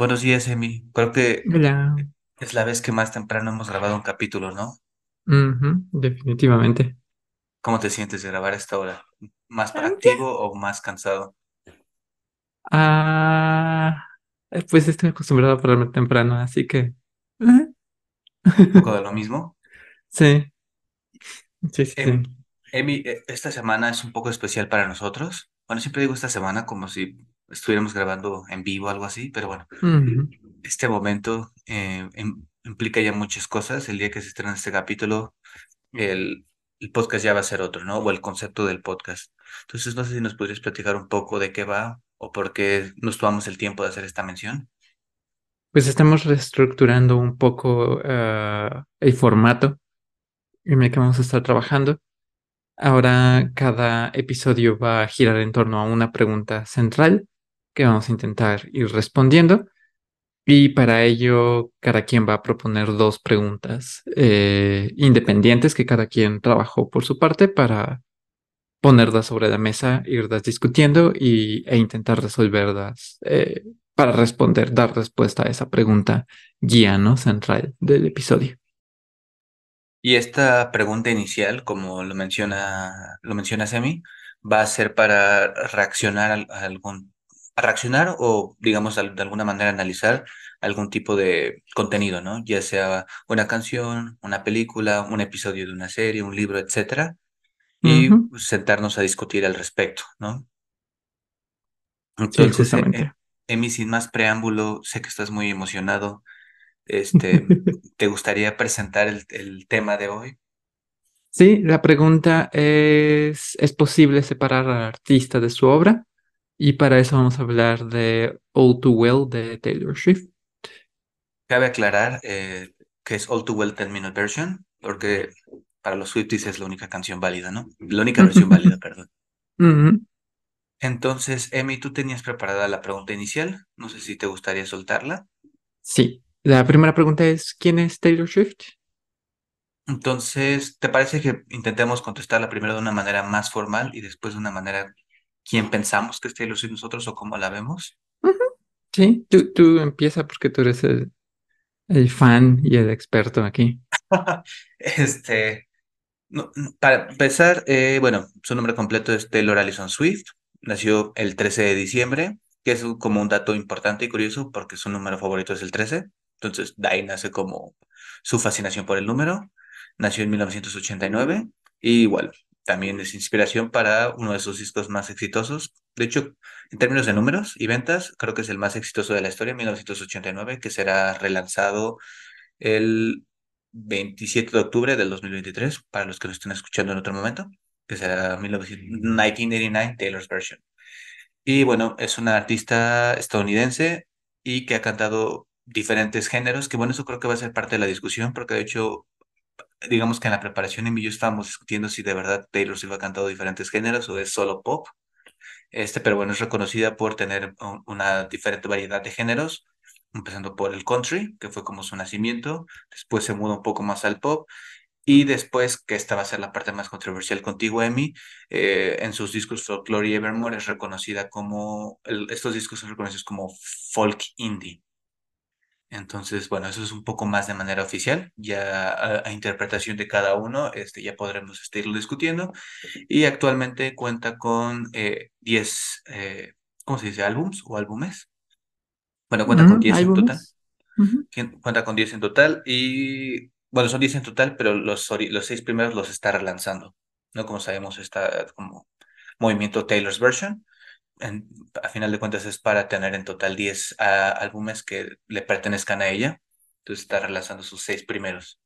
Buenos días, Emi. Creo que Hola. es la vez que más temprano hemos grabado un capítulo, ¿no? Ujú, definitivamente. ¿Cómo te sientes de grabar a esta hora? ¿Más Ah, bien. activo o más cansado? Ah, eh, pues estoy acostumbrado a pararme temprano, así que... eh. ¿Un poco de lo mismo? Sí, sí, sí, sí. Em, Emi, eh, esta semana es un poco especial para nosotros. Bueno, siempre digo esta semana como si estuviéramos grabando en vivo o algo así, pero bueno, este momento eh, im- implica ya muchas cosas. El día que se estrena este capítulo, el, el podcast ya va a ser otro, ¿no? O el concepto del podcast. Entonces, no sé si nos podrías platicar un poco de qué va o por qué nos tomamos el tiempo de hacer esta mención. Pues estamos reestructurando un poco ah, el formato en el que vamos a estar trabajando. Ahora cada episodio va a girar en torno a una pregunta central que vamos a intentar ir respondiendo. Y para ello, cada quien va a proponer dos preguntas eh, independientes que cada quien trabajó por su parte para ponerlas sobre la mesa, irlas discutiendo y, e intentar resolverlas eh, para responder, dar respuesta a esa pregunta guía, ¿no? Central del episodio. Y esta pregunta inicial, como lo menciona, lo menciona Semi, va a ser para reaccionar a, algún, a reaccionar o, digamos, de alguna manera analizar algún tipo de contenido, ¿no? Ya sea una canción, una película, un episodio de una serie, un libro, etcétera, y sentarnos a discutir al respecto, ¿no? Sí, Entonces, eh, eh, justamente. Emi, sin más preámbulo, sé que estás muy emocionado. Este, ¿te gustaría presentar el, el tema de hoy? Sí, la pregunta es, ¿es posible separar al artista de su obra? Y para eso vamos a hablar de All Too Well de Taylor Swift. Cabe aclarar eh, que es All Too Well 10 Minute Version, porque para los Swifties es la única canción válida, ¿no? La única versión válida, perdón. Entonces, Emi, tú tenías preparada la pregunta inicial. No sé si te gustaría soltarla. Sí, la primera pregunta es, ¿quién es Taylor Swift? Entonces, ¿te parece que intentemos contestarla primero de una manera más formal y después de una manera, ¿quién pensamos que es Taylor Swift nosotros o cómo la vemos? Ujú. Sí, tú, tú empieza porque tú eres el, el fan y el experto aquí. Este, No, para empezar, eh, bueno, su nombre completo es Taylor Allison Swift. Nació el 13 de diciembre, que es como un dato importante y curioso porque su número favorito es el 13. Entonces, de ahí nace como su fascinación por el número. Nació en 1989 y igual, también es inspiración para uno de sus discos más exitosos. De hecho, en términos de números y ventas, creo que es el más exitoso de la historia, 1989, que será relanzado el 27 de octubre del 2023, para los que lo estén escuchando en otro momento, que será 1989 Taylor's Version. Y bueno, es una artista estadounidense y que ha cantado diferentes géneros, que bueno, eso creo que va a ser parte de la discusión, porque de hecho, digamos que en la preparación en yo estábamos discutiendo si de verdad Taylor Swift ha cantado diferentes géneros o es solo pop. Este, pero bueno, es reconocida por tener un- una diferente variedad de géneros, empezando por el country, que fue como su nacimiento, después se muda un poco más al pop, y después, que esta va a ser la parte más controversial contigo, Emi, eh, en sus discos Folklore Evermore es reconocida como, estos discos son reconocidos como folk indie. Entonces, bueno, eso es un poco más de manera oficial, ya a, a interpretación de cada uno, este, ya podremos irlo discutiendo y actualmente cuenta con eh, 10, eh, ¿cómo se dice? Álbums o álbumes. Bueno, cuenta con Ujú, 10 en total. Ujú. Quien- Cuenta con 10 en total y, bueno, son 10 en total, pero los, los seis primeros los está relanzando. ¿No? Como sabemos, está como movimiento Taylor's Version. En- a final de cuentas es para tener en total 10 ah, álbumes que le pertenezcan a ella. Entonces está relanzando sus seis primeros.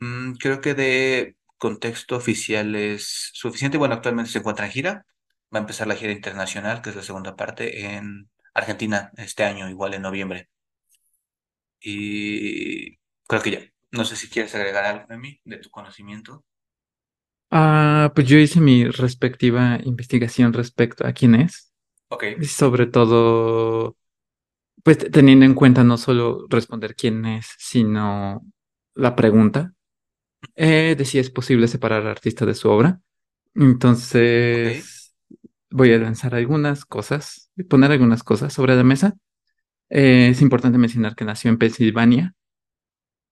Mm, creo que de contexto oficial es suficiente. Bueno, actualmente se encuentra en gira. Va a empezar la gira internacional, que es la segunda parte, en Argentina este año, igual en noviembre. Y creo que ya. No sé si quieres agregar algo de mí, de tu conocimiento. Ah, pues yo hice mi respectiva investigación respecto a quién es. Ok, Y sobre todo, pues te- teniendo en cuenta no solo responder quién es, sino la pregunta eh, de si es posible separar al artista de su obra. Entonces, voy a lanzar algunas cosas, poner algunas cosas sobre la mesa Eh, es importante mencionar que nació en Pensilvania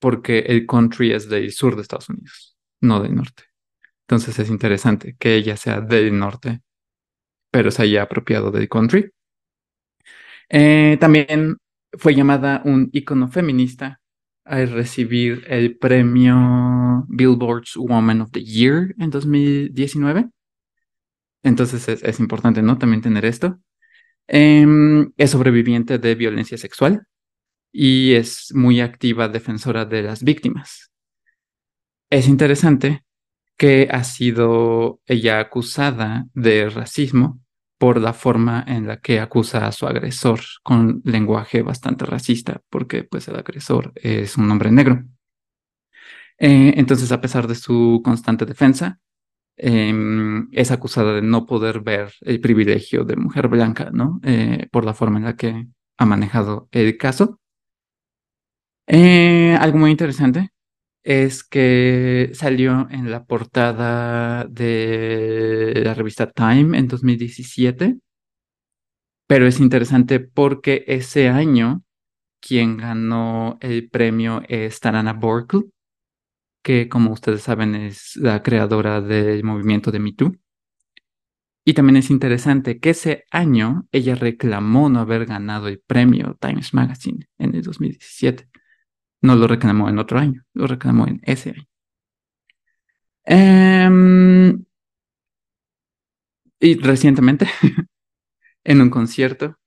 porque el country es del sur de Estados Unidos, no del norte. Entonces es interesante que ella sea del norte, pero se haya apropiado del country. Eh, también fue llamada un icono feminista al recibir el premio Billboard's Woman of the Year en 2019. Entonces es, importante, ¿no? También tener esto. Em, es sobreviviente de violencia sexual y es muy activa defensora de las víctimas. Es interesante que ha sido ella acusada de racismo por la forma en la que acusa a su agresor con lenguaje bastante racista, porque pues el agresor es un hombre negro. Eh, entonces, a pesar de su constante defensa, em, es acusada de no poder ver el privilegio de mujer blanca, ¿no? Eh, por la forma en la que ha manejado el caso. Eh, algo muy interesante es que salió en la portada de la revista Time en 2017, pero es interesante porque ese año quien ganó el premio es Tarana Burkle, que como ustedes saben es la creadora del movimiento de Me Too. Y también es interesante que ese año ella reclamó no haber ganado el premio Times Magazine en el 2017. No lo reclamó en otro año, lo reclamó en ese año. Em, y recientemente, en un concierto,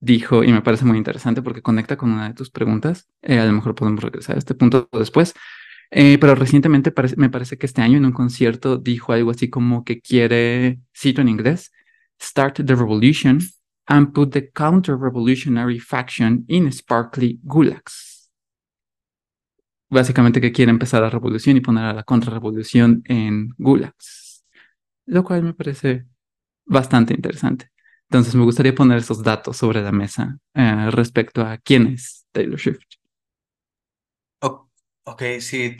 dijo, y me parece muy interesante porque conecta con una de tus preguntas, eh, a lo mejor podemos regresar a este punto después, eh, pero recientemente me parece que este año en un concierto dijo algo así como que quiere, cito en inglés, start the revolution and put the counter-revolutionary faction in sparkly gulags básicamente que quiere empezar la revolución y poner a la contrarrevolución en gulags, lo cual me parece bastante interesante. Entonces me gustaría poner esos datos sobre la mesa eh, respecto a quién es Taylor Swift. ok, sí,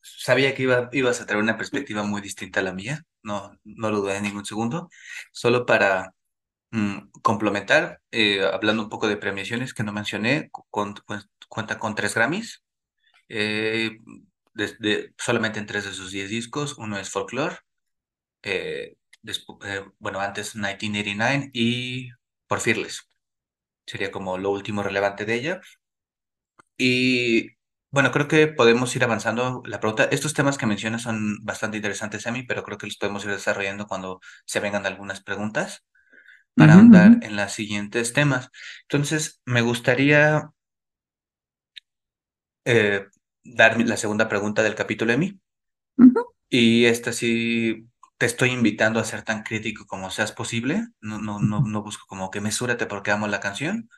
sabía que iba, ibas a traer una perspectiva muy distinta a la mía, no, no lo dudé en ningún segundo, solo para mm, complementar, eh, hablando un poco de premiaciones que no mencioné, cuenta con tres Grammys, eh, solamente en tres de sus diez discos. Uno es Folklore, eh, eh, bueno, antes 1989 y Por Fearless. Sería como lo último relevante de ella. Y bueno, creo que podemos ir avanzando. La pregunta, estos temas que mencionas son bastante interesantes a mí, pero creo que los podemos ir desarrollando cuando se vengan algunas preguntas para andar en los siguientes temas. Entonces, me gustaría eh, dar la segunda pregunta del capítulo Emi. Y esta sí te estoy invitando a ser tan crítico como seas posible. No, no, no, no busco como que mesúrate porque amo la canción.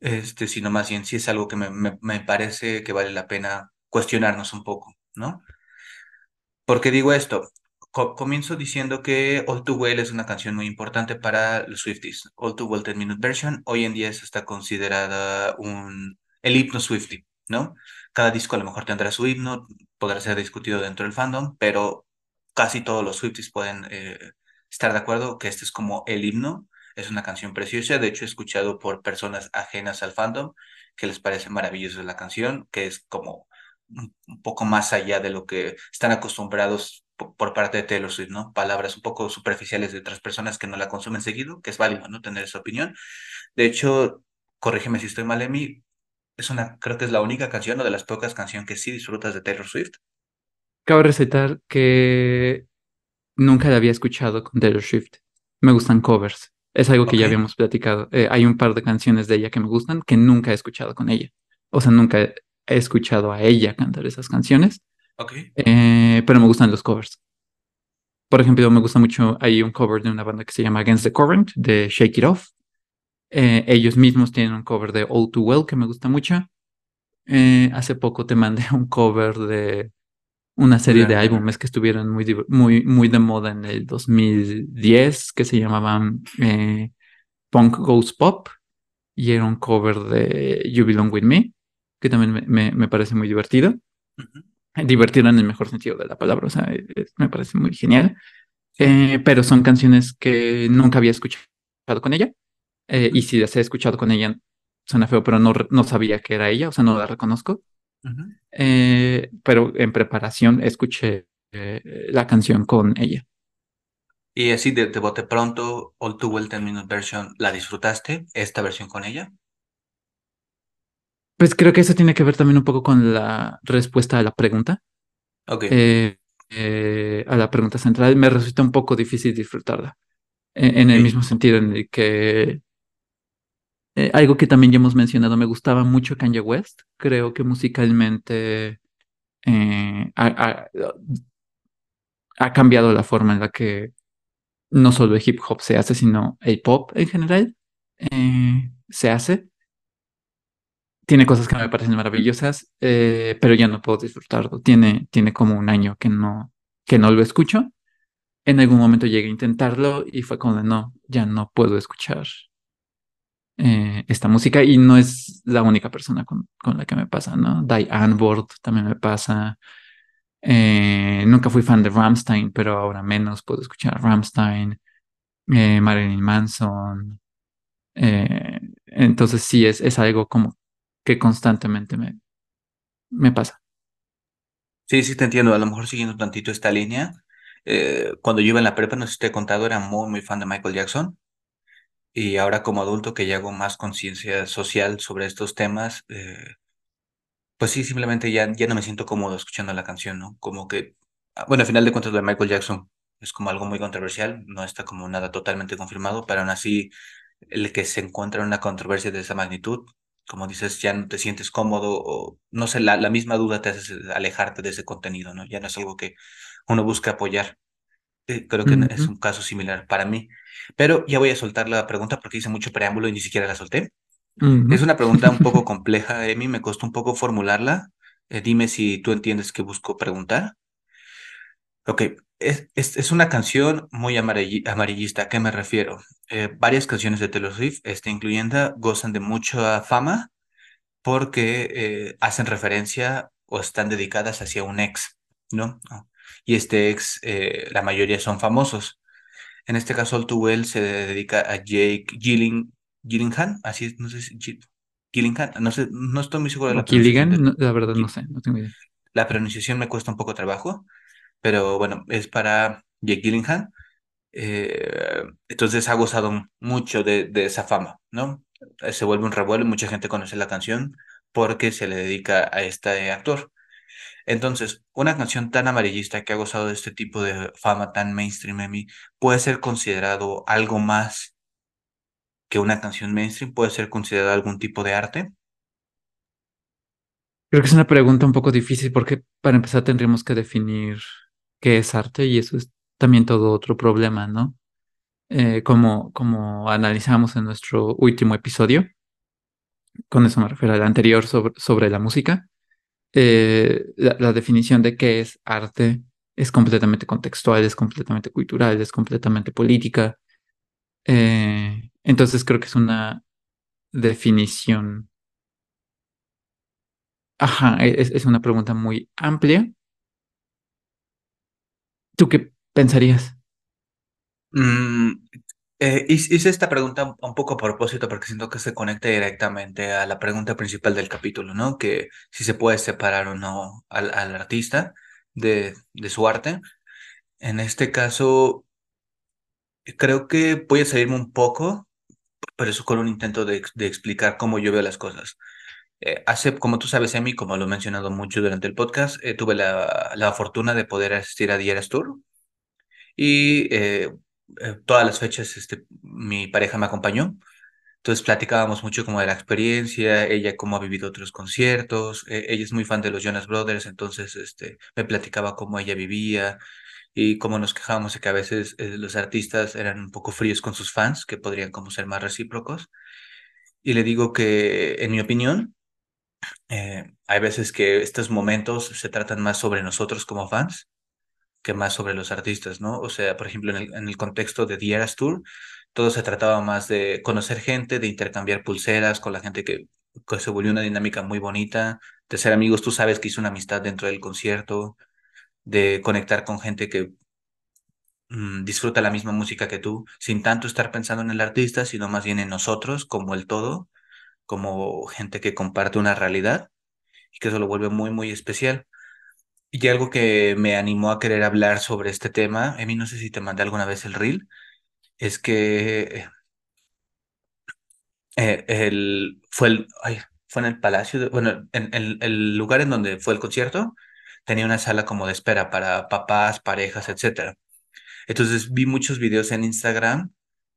Este, sino más bien sí es algo que me, me, parece que vale la pena cuestionarnos un poco, ¿no? ¿Por qué digo esto? comienzo diciendo que All Too Well es una canción muy importante para los Swifties. All Too Well 10 Minute Version hoy en día está considerada un, el himno Swiftie, ¿no? Cada disco a lo mejor tendrá su himno, podrá ser discutido dentro del fandom, pero casi todos los Swifties pueden eh, estar de acuerdo que este es como el himno. Es una canción preciosa, de hecho he escuchado por personas ajenas al fandom que les parece maravillosa la canción, que es como un, poco más allá de lo que están acostumbrados por, parte de Taylor Swift, ¿no? Palabras un poco superficiales de otras personas que no la consumen seguido, que es válido, ¿no? Tener esa opinión. De hecho, corrígeme si estoy mal, Emi, es una, creo que es la única canción o de las pocas canciones que sí disfrutas de Taylor Swift. Cabe recitar que nunca la había escuchado con Taylor Swift. Me gustan covers. Es algo que ya habíamos platicado. Eh, hay un par de canciones de ella que me gustan que nunca he escuchado con ella. O sea, nunca he escuchado a ella cantar esas canciones. Eh, pero me gustan los covers. Por ejemplo, me gusta mucho, hay un cover de una banda que se llama Against the Current, de Shake It Off. Eh, ellos mismos tienen un cover de All Too Well que me gusta mucho. Eh, hace poco te mandé un cover de una serie de álbumes que estuvieron muy, muy, muy de moda en el 2010 que se llamaban eh, Punk Goes Pop y era un cover de You Belong With Me que también me, parece muy divertido. Divertido en el mejor sentido de la palabra, o sea, me parece muy genial. pero son canciones que nunca había escuchado con ella eh, y si las he escuchado con ella, suena feo, pero no, no sabía que era ella, o sea, no la reconozco. Eh, pero en preparación escuché eh, la canción con ella. Y así de, de bote pronto, All Too Well 10 Minute Version, ¿la disfrutaste? ¿Esta versión con ella? Pues creo que eso tiene que ver también un poco con la respuesta a la pregunta. Ok, Eh, eh, a la pregunta central, me resulta un poco difícil disfrutarla. En, en el mismo sentido en el que eh, algo que también ya hemos mencionado, me gustaba mucho Kanye West. Creo que musicalmente eh, ha, cambiado la forma en la que no solo el hip hop se hace, sino el pop en general eh, se hace. Tiene cosas que me parecen maravillosas, pero ya no puedo disfrutarlo. Tiene, tiene como un año que no, que no lo escucho. En algún momento llegué a intentarlo y fue como no, ya no puedo escuchar eh, esta música y no es la única persona con, con la que me pasa, ¿no? Diane Ward también me pasa. Eh, nunca fui fan de Rammstein, pero ahora menos puedo escuchar a Rammstein, eh, Marilyn Manson. eh, entonces sí, es, es algo como que constantemente me, me pasa. Sí, sí te entiendo. A lo mejor siguiendo tantito esta línea. cuando yo iba en la prepa, no sé si te he contado, era muy, muy fan de Michael Jackson. Y ahora como adulto que ya hago más conciencia social sobre estos temas, eh, pues sí, simplemente ya, ya no me siento cómodo escuchando la canción, ¿no? Como que, ah, bueno, al final de cuentas lo de Michael Jackson es como algo muy controversial, no está como nada totalmente confirmado, pero aún así el que se encuentra en una controversia de esa magnitud, como dices, ya no te sientes cómodo o no sé, la, la misma duda te hace alejarte de ese contenido, ¿no? Ya no es algo que uno busca apoyar. Eh, Creo que es un caso similar para mí. Pero ya voy a soltar la pregunta porque hice mucho preámbulo y ni siquiera la solté. ujú. Es una pregunta un poco compleja, Emi, me costó un poco formularla. Eh, dime si tú entiendes qué busco preguntar. Ok, es, es, es una canción muy amarilli- amarillista. ¿A qué me refiero? Eh, varias canciones de Taylor Swift, este incluyendo, gozan de mucha fama porque eh, hacen referencia o están dedicadas hacia un ex, ¿no? Y este ex, eh, la mayoría son famosos. En este caso, All Too Well se dedica a Jake Gylling, Gyllenhaal, así es, no sé si Gyllenhaal, no sé, no estoy muy seguro de la pronunciación Gilligan, no, la verdad no sé, no tengo idea. la pronunciación me cuesta un poco trabajo, pero bueno, es para Jake Gyllenhaal. eh, entonces ha gozado mucho de, de esa fama, ¿no? Se vuelve un revuelo y mucha gente conoce la canción porque se le dedica a este actor. Entonces, una canción tan amarillista que ha gozado de este tipo de fama tan mainstream, Emi, puede ser considerado algo más que una canción mainstream puede ser considerada algún tipo de arte. Creo que es una pregunta un poco difícil porque para empezar tendríamos que definir qué es arte y eso es también todo otro problema, ¿no? Eh, como, como analizamos en nuestro último episodio, con eso me refiero al anterior sobre, sobre la música, eh, la, definición de qué es arte es completamente contextual, es completamente cultural, es completamente política. Eh, entonces creo que es una definición, ajá, e, es, es una pregunta muy amplia. ¿Tú qué pensarías? Mm, eh, hice esta pregunta un poco a propósito porque siento que se conecta directamente a la pregunta principal del capítulo, ¿no? Que si se puede separar o no al, artista de, su arte. En este caso, creo que voy a salirme un poco, pero eso con un intento de, ex- de explicar cómo yo veo las cosas. Eh, hace, como tú sabes, Emi, como lo he mencionado mucho durante el podcast, eh, tuve la, la fortuna de poder asistir a Dieras Tour y eh, todas las fechas este, mi pareja me acompañó. Entonces platicábamos mucho como de la experiencia, ella cómo ha vivido otros conciertos, eh, ella es muy fan de los Jonas Brothers, entonces este, me platicaba cómo ella vivía y cómo nos quejábamos de que a veces eh, los artistas eran un poco fríos con sus fans, que podrían como ser más recíprocos. Y le digo que, en mi opinión, hay veces que estos momentos se tratan más sobre nosotros como fans que más sobre los artistas, ¿no? O sea, por ejemplo, en el, en el contexto de The Eras Tour, todo se trataba más de conocer gente, de intercambiar pulseras con la gente que, que se volvió una dinámica muy bonita, de ser amigos, tú sabes que hizo una amistad dentro del concierto, de conectar con gente que mm, disfruta la misma música que tú, sin tanto estar pensando en el artista, sino más bien en nosotros como el todo como gente que comparte una realidad y que eso lo vuelve muy, muy especial. Y algo que me animó a querer hablar sobre este tema, Emi, no sé si te mandé alguna vez el reel, es que eh, el, fue, el, fue en el palacio, de- bueno, en, en el lugar en donde fue el concierto, tenía una sala como de espera para papás, parejas, etcétera. Entonces vi muchos videos en Instagram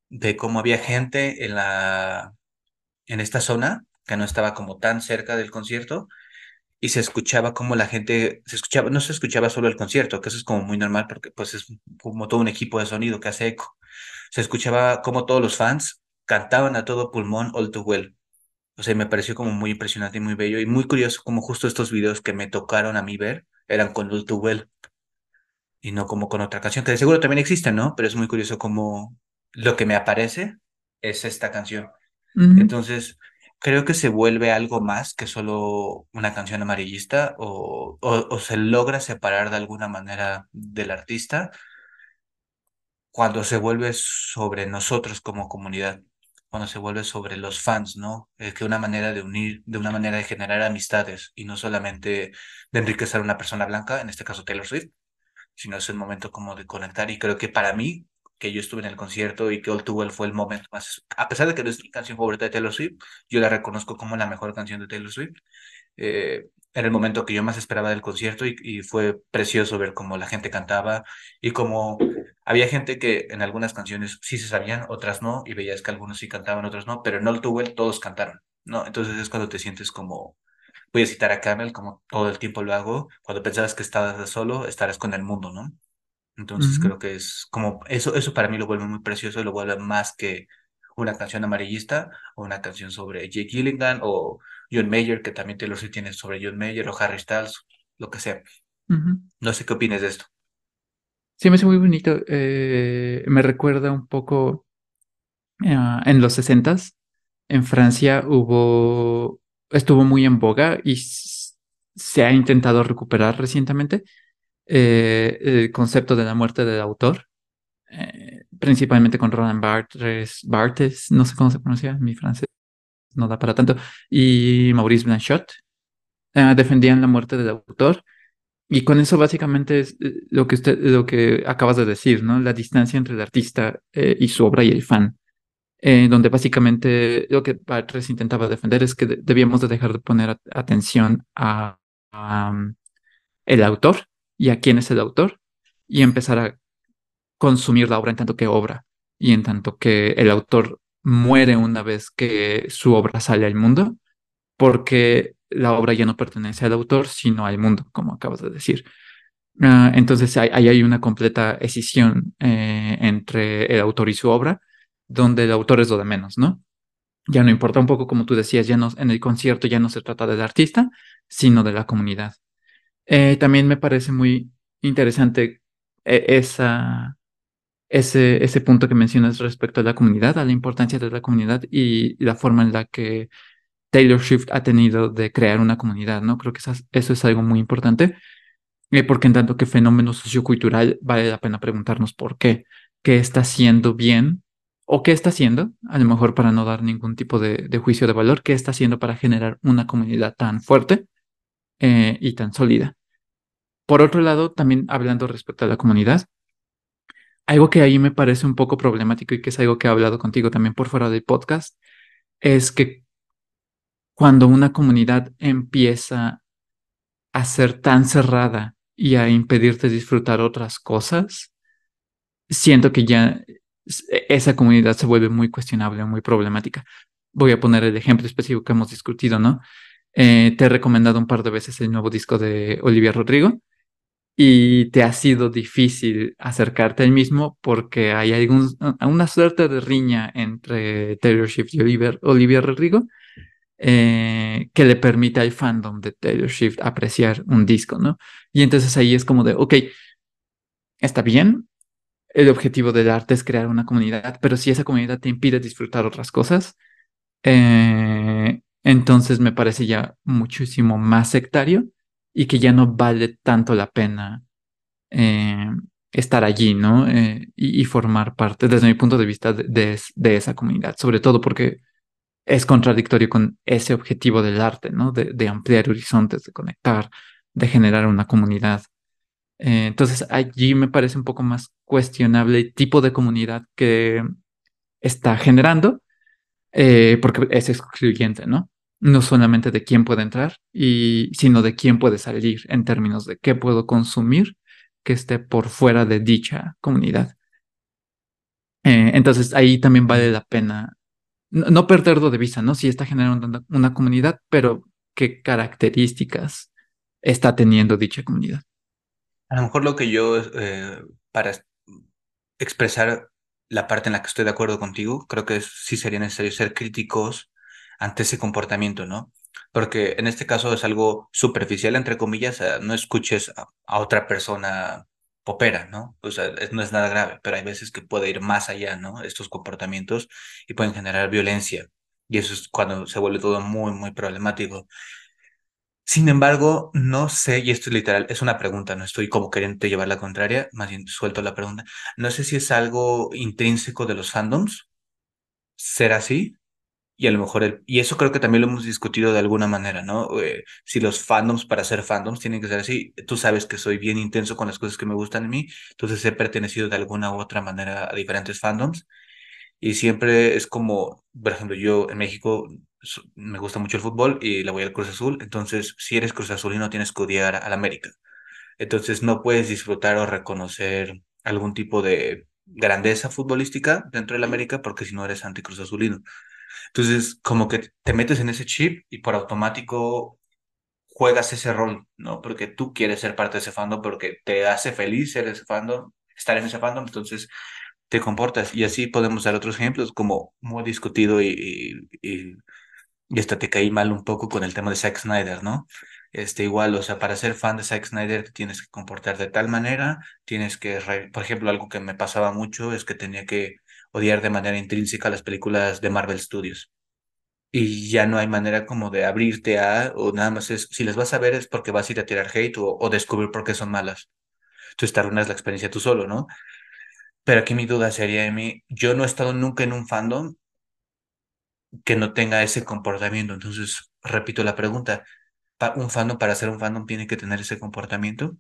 de cómo había gente en la, en esta zona que no estaba como tan cerca del concierto y se escuchaba como la gente, se escuchaba, no se escuchaba solo el concierto, que eso es como muy normal porque pues es como todo un equipo de sonido que hace eco. Se escuchaba como todos los fans cantaban a todo pulmón All Too Well. O sea, me pareció como muy impresionante y muy bello y muy curioso como justo estos videos que me tocaron a mí ver eran con All Too Well y no como con otra canción, que de seguro también existen, ¿no? Pero es muy curioso como lo que me aparece es esta canción. Ujú, Entonces, creo que se vuelve algo más que solo una canción amarillista o, o, se logra separar de alguna manera del artista cuando se vuelve sobre nosotros como comunidad, cuando se vuelve sobre los fans, ¿no? Es que una manera de unir, de una manera de generar amistades y no solamente de enriquecer a una persona blanca, en este caso Taylor Swift, sino es el momento como de conectar y creo que para mí, que yo estuve en el concierto y que All Too Well fue el momento más, a pesar de que no es mi canción favorita de Taylor Swift, yo la reconozco como la mejor canción de Taylor Swift. Eh, era el momento que yo más esperaba del concierto y, y fue precioso ver cómo la gente cantaba y cómo había gente que en algunas canciones sí se sabían, otras no, y veías que algunos sí cantaban, otros no, pero en All Too Well todos cantaron, ¿no? Entonces es cuando te sientes como voy a citar a Camel, como todo el tiempo lo hago, cuando pensabas que estabas solo, estarás con el mundo, ¿no? Entonces creo que es como, eso, eso para mí lo vuelve muy precioso y lo vuelve más que una canción amarillista o una canción sobre Jake Gilligan o John Mayer, que también Taylor Swift tiene sobre John Mayer o Harry Styles, lo que sea. No sé qué opinas de esto. Sí, me hace muy bonito. eh, me recuerda un poco ah, en los sesentas. En Francia hubo, estuvo muy en boga y se ha intentado recuperar recientemente eh, el concepto de la muerte del autor, eh, principalmente con Roland Barthes, Barthes, no sé cómo se pronuncia, mi francés no da para tanto, y Maurice Blanchot, eh, defendían la muerte del autor. Y con eso básicamente es eh, lo que usted, lo que acabas de decir, ¿no? La distancia entre el artista y su obra y el fan eh, donde básicamente lo que Bartres intentaba defender es que de- debíamos de dejar de poner at- atención a, um, el autor y a quién es el autor y empezar a consumir la obra en tanto que obra y en tanto que el autor muere una vez que su obra sale al mundo, porque la obra ya no pertenece al autor, sino al mundo, como acabas de decir. Ah, entonces ahí hay, hay una completa escisión eh, entre el autor y su obra, donde el autor es lo de menos, ¿no? Ya no importa un poco, como tú decías, ya no, en el concierto ya no se trata del artista, sino de la comunidad. Eh, también me parece muy interesante eh, esa, ese, ese punto que mencionas respecto a la comunidad, a la importancia de la comunidad y la forma en la que Taylor Swift ha tenido de crear una comunidad, ¿no? Creo que esas- eso es algo muy importante, eh, porque en tanto que fenómeno sociocultural vale la pena preguntarnos por qué, qué está haciendo bien o qué está haciendo, a lo mejor para no dar ningún tipo de, de juicio de valor, qué está haciendo para generar una comunidad tan fuerte eh, y tan sólida. Por otro lado, también hablando respecto a la comunidad, algo que ahí me parece un poco problemático y que es algo que he hablado contigo también por fuera del podcast, es que cuando una comunidad empieza a ser tan cerrada y a impedirte disfrutar otras cosas, siento que ya e- esa comunidad se vuelve muy cuestionable, muy problemática. Voy a poner el ejemplo específico que hemos discutido, ¿no? Eh, te he recomendado un par de veces el nuevo disco de Olivia Rodrigo y te ha sido difícil acercarte al mismo porque hay algún, una suerte de riña entre Taylor Swift y Olivia, Rodrigo eh, que le permite al fandom de Taylor Swift apreciar un disco, ¿no? Y entonces ahí es como de, ok, está bien, el objetivo del arte es crear una comunidad, pero si esa comunidad te impide disfrutar otras cosas, eh, entonces me parece ya muchísimo más sectario y que ya no vale tanto la pena eh, estar allí, ¿no? Eh, y, formar parte, desde mi punto de vista, de, de es- de esa comunidad, sobre todo porque es contradictorio con ese objetivo del arte, ¿no? De, ampliar horizontes, de conectar, de generar una comunidad. Eh, entonces allí me parece un poco más cuestionable el tipo de comunidad que está generando, porque es excluyente, ¿no? No solamente de quién puede entrar, y, sino de quién puede salir en términos de qué puedo consumir que esté por fuera de dicha comunidad. Eh, entonces ahí también vale la pena no, perderlo de vista, ¿no? Si está generando una comunidad, pero qué características está teniendo dicha comunidad. A lo mejor lo que yo, eh, para expresar la parte en la que estoy de acuerdo contigo, creo que sí sería necesario ser críticos ante ese comportamiento, ¿no? Porque en este caso es algo superficial, entre comillas, no escuches a, otra persona popera, ¿no? O sea, no es nada grave, pero hay veces que puede ir más allá, ¿no? Estos comportamientos y pueden generar violencia. Y eso es cuando se vuelve todo muy, muy problemático. Sin embargo, no sé, y esto es literal, es una pregunta, no estoy como queriendo llevar la contraria, más bien suelto la pregunta. No sé si es algo intrínseco de los fandoms, ser así, y a lo mejor, el, y eso creo que también lo hemos discutido de alguna manera, ¿no? Eh, si los fandoms para ser fandoms tienen que ser así, tú sabes que soy bien intenso con las cosas que me gustan de mí, entonces he pertenecido de alguna u otra manera a diferentes fandoms, y siempre es como, por ejemplo, yo en México me gusta mucho el fútbol y le voy al Cruz Azul, entonces si eres Cruz Azulino tienes que odiar al América. Entonces no puedes disfrutar o reconocer algún tipo de grandeza futbolística dentro del América porque si no eres anti-Cruz Azulino. Entonces como que te metes en ese chip y por automático juegas ese rol, ¿no? Porque tú quieres ser parte de ese fandom porque te hace feliz ser ese fandom, estar en ese fandom, entonces te comportas. Y así podemos dar otros ejemplos como muy discutido y, y y hasta te caí mal un poco con el tema de Zack Snyder, ¿no? Este, igual, o sea, para ser fan de Zack Snyder tienes que comportar de tal manera, tienes que, por ejemplo, algo que me pasaba mucho es que tenía que odiar de manera intrínseca las películas de Marvel Studios. Y ya no hay manera como de abrirte a, o nada más es, si las vas a ver es porque vas a ir a tirar hate o, o descubrir por qué son malas. Entonces te arruinas la experiencia tú solo, ¿no? Pero aquí mi duda sería mí, yo no he estado nunca en un fandom que no tenga ese comportamiento. Entonces, repito la pregunta, ¿un fandom para ser un fandom tiene que tener ese comportamiento?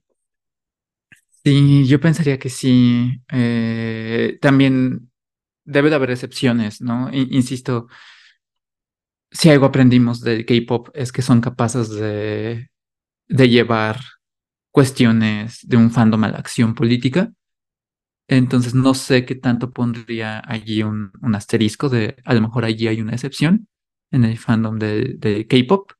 Sí, yo pensaría que sí. Eh, también debe de haber excepciones, ¿no? insisto, si algo aprendimos del K-pop es que son capaces de, llevar cuestiones de un fandom a la acción política entonces no sé qué tanto pondría allí un, asterisco de a lo mejor allí hay una excepción en el fandom de, K-pop.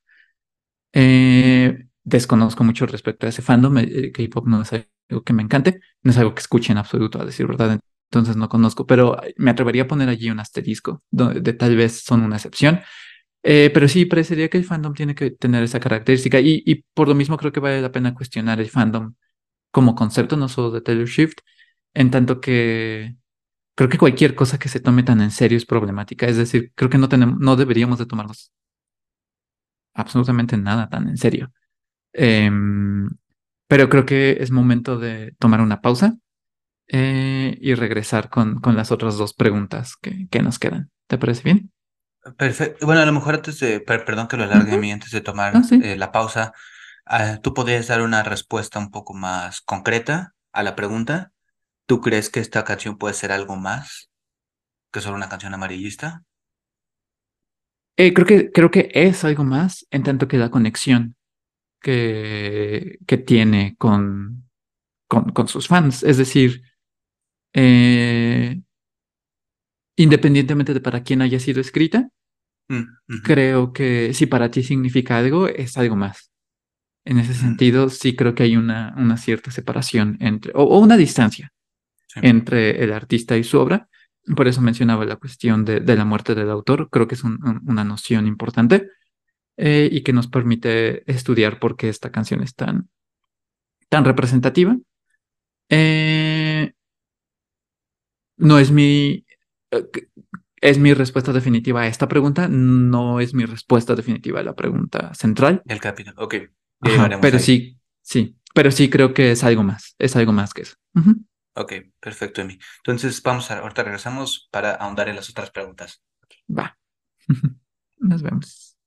Eh, desconozco mucho respecto a ese fandom. El K-pop no es algo que me encante, no es algo que escuche en absoluto, a decir verdad. Entonces no conozco, pero me atrevería a poner allí un asterisco de, tal vez son una excepción. Eh, pero sí, parecería que el fandom tiene que tener esa característica y, y por lo mismo creo que vale la pena cuestionar el fandom como concepto, no solo de Taylor Swift, en tanto que creo que cualquier cosa que se tome tan en serio es problemática. Es decir, creo que no, tenemos, no deberíamos de tomarnos absolutamente nada tan en serio. Em, pero creo que es momento de tomar una pausa eh, y regresar con, con, las otras dos preguntas que, que, nos quedan. ¿Te parece bien? Perfecto. Bueno, a lo mejor antes de, perdón que lo alargue a mí, antes de tomar eh, la pausa, ah, ¿tú podrías dar una respuesta un poco más concreta a la pregunta? ¿Tú crees que esta canción puede ser algo más que solo una canción amarillista? Eh, creo, que, creo que es algo más en tanto que la conexión que, que tiene con, con, sus fans. Es decir, eh, independientemente de para quién haya sido escrita, mm, creo que si para ti significa algo, es algo más. En ese mm. sentido, sí creo que hay una, una cierta separación entre, o una distancia entre el artista y su obra. Por eso mencionaba la cuestión de, la muerte del autor. Creo que es una noción importante eh, y que nos permite estudiar por qué esta canción es tan, tan representativa. Eh, no es mi, eh, es mi respuesta definitiva a esta pregunta, no es mi respuesta definitiva a la pregunta central. El capítulo, ok. pero sí, sí, pero sí creo que es algo más, es algo más que eso. Ok, perfecto, Emi. Entonces vamos a, ahorita regresamos para ahondar en las otras preguntas. Va. Nos vemos.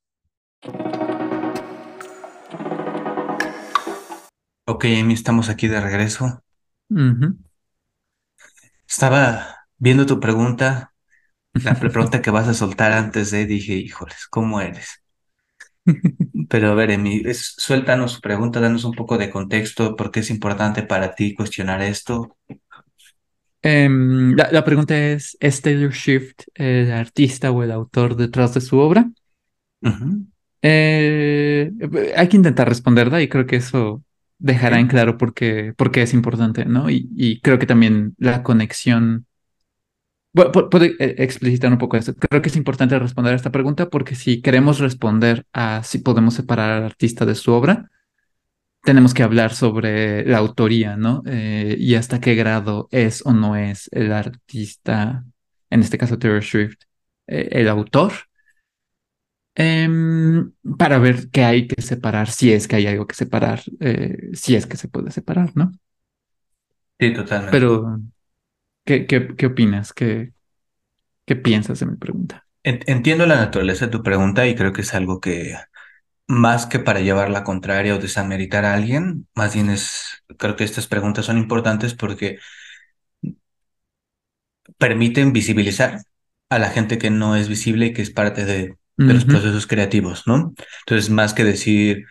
Ok, Amy, estamos aquí de regreso. Ujú. Estaba viendo tu pregunta, la pre- pregunta que vas a soltar antes de, dije, híjoles, ¿cómo eres? Pero a ver, Amy, es- suéltanos tu pregunta, danos un poco de contexto, por qué es importante para ti cuestionar esto. Em, la, la pregunta es, ¿es Taylor Swift el artista o el autor detrás de su obra? Eh, hay que intentar responderla y creo que eso dejará en claro por qué, por qué es importante, ¿no? Y, y creo que también la conexión... Bueno, pu- puedo eh, explicitar un poco eso. Creo que es importante responder a esta pregunta porque si queremos responder a si podemos separar al artista de su obra, tenemos que hablar sobre la autoría, ¿no? Eh, y hasta qué grado es o no es el artista, en este caso Taylor Swift, eh, el autor, em, para ver qué hay que separar, si es que hay algo que separar, eh, si es que se puede separar, ¿no? Sí, totalmente. Pero, ¿qué, qué, qué opinas? ¿Qué, qué piensas de mi pregunta? En- Entiendo la naturaleza de tu pregunta y creo que es algo que, más que para llevar la contraria o desameritar a alguien, más bien es, creo que estas preguntas son importantes porque permiten visibilizar a la gente que no es visible y que es parte de, de los procesos creativos, ¿no? Entonces, más que decir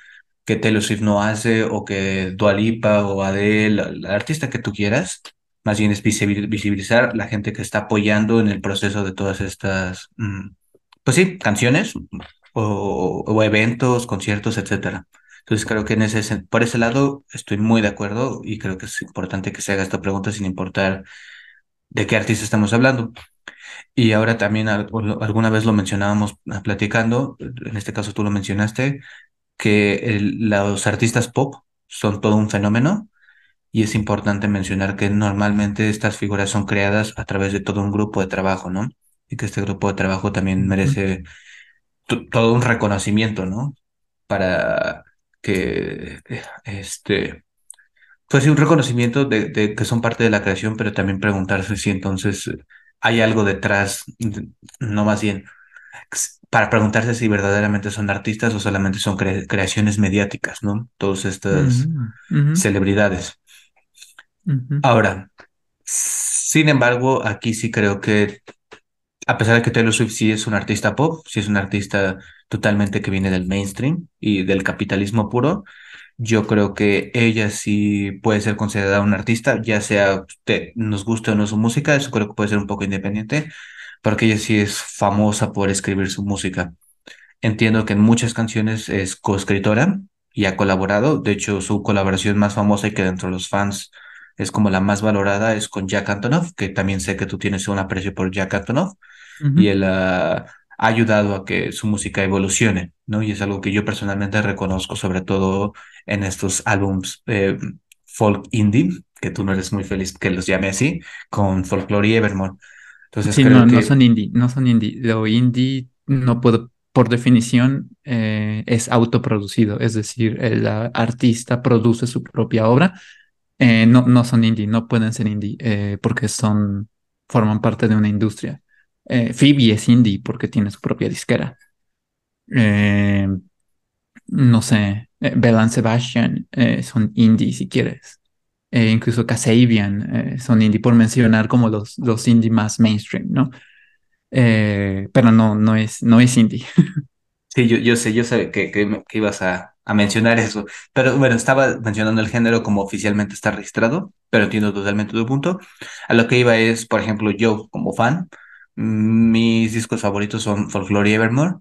que Taylor Swift no hace o que Dua Lipa o Adele, la, la artista que tú quieras, más bien es visibil- visibilizar la gente que está apoyando en el proceso de todas estas, mm, pues sí, canciones o, o eventos, conciertos, etcétera. Entonces creo que en ese, por ese lado estoy muy de acuerdo y creo que es importante que se haga esta pregunta sin importar de qué artista estamos hablando. Y ahora también alguna vez lo mencionábamos ah, platicando, en este caso tú lo mencionaste, que el- los artistas pop son todo un fenómeno y es importante mencionar que normalmente estas figuras son creadas a través de todo un grupo de trabajo, ¿no? Y que este grupo de trabajo también merece to- todo un reconocimiento, ¿no? Para que este pues sí, un reconocimiento de, de que son parte de la creación, pero también preguntarse si entonces hay algo detrás, de- no más bien, para preguntarse si verdaderamente son artistas o solamente son cre- creaciones mediáticas, ¿no? Todas estas ujú, celebridades. Ahora, sin embargo, aquí sí creo que, a pesar de que Taylor Swift sí es un artista pop, sí es un artista totalmente que viene del mainstream y del capitalismo puro, Yo creo que ella sí puede ser considerada una artista, ya sea te- nos guste o no su música, eso creo que puede ser un poco independiente, porque ella sí es famosa por escribir su música. Entiendo que en muchas canciones es coescritora y ha colaborado, de hecho su colaboración más famosa y que dentro de los fans es como la más valorada es con Jack Antonoff, que también sé que tú tienes un aprecio por Jack Antonoff y él ah, ha ayudado a que su música evolucione, ¿no? Y es algo que yo personalmente reconozco, sobre todo en estos álbums eh, folk indie, que tú no eres muy feliz que los llame así, con Folklore y Evermore. Entonces Sí, no, creo no que son indie, no son indie. Lo indie no puedo, por definición, eh, es autoproducido, es decir, el ah, artista produce su propia obra. Eh, no, no son indie, no pueden ser indie porque son, forman parte de una industria. Eh, Phoebe es indie porque tiene su propia disquera. Eh, no sé, eh, Belle and Sebastian son indie si quieres. Incluso Kasabian eh, son indie, por mencionar como los, los indie más mainstream, ¿no? Pero no, no es, no es indie. Sí, yo, yo sé, yo sé que, que, que ibas a, a mencionar eso, pero bueno, estaba mencionando el género como oficialmente está registrado, pero entiendo totalmente tu punto. A lo que iba es, por ejemplo, yo como fan, mis discos favoritos son Folklore y Evermore,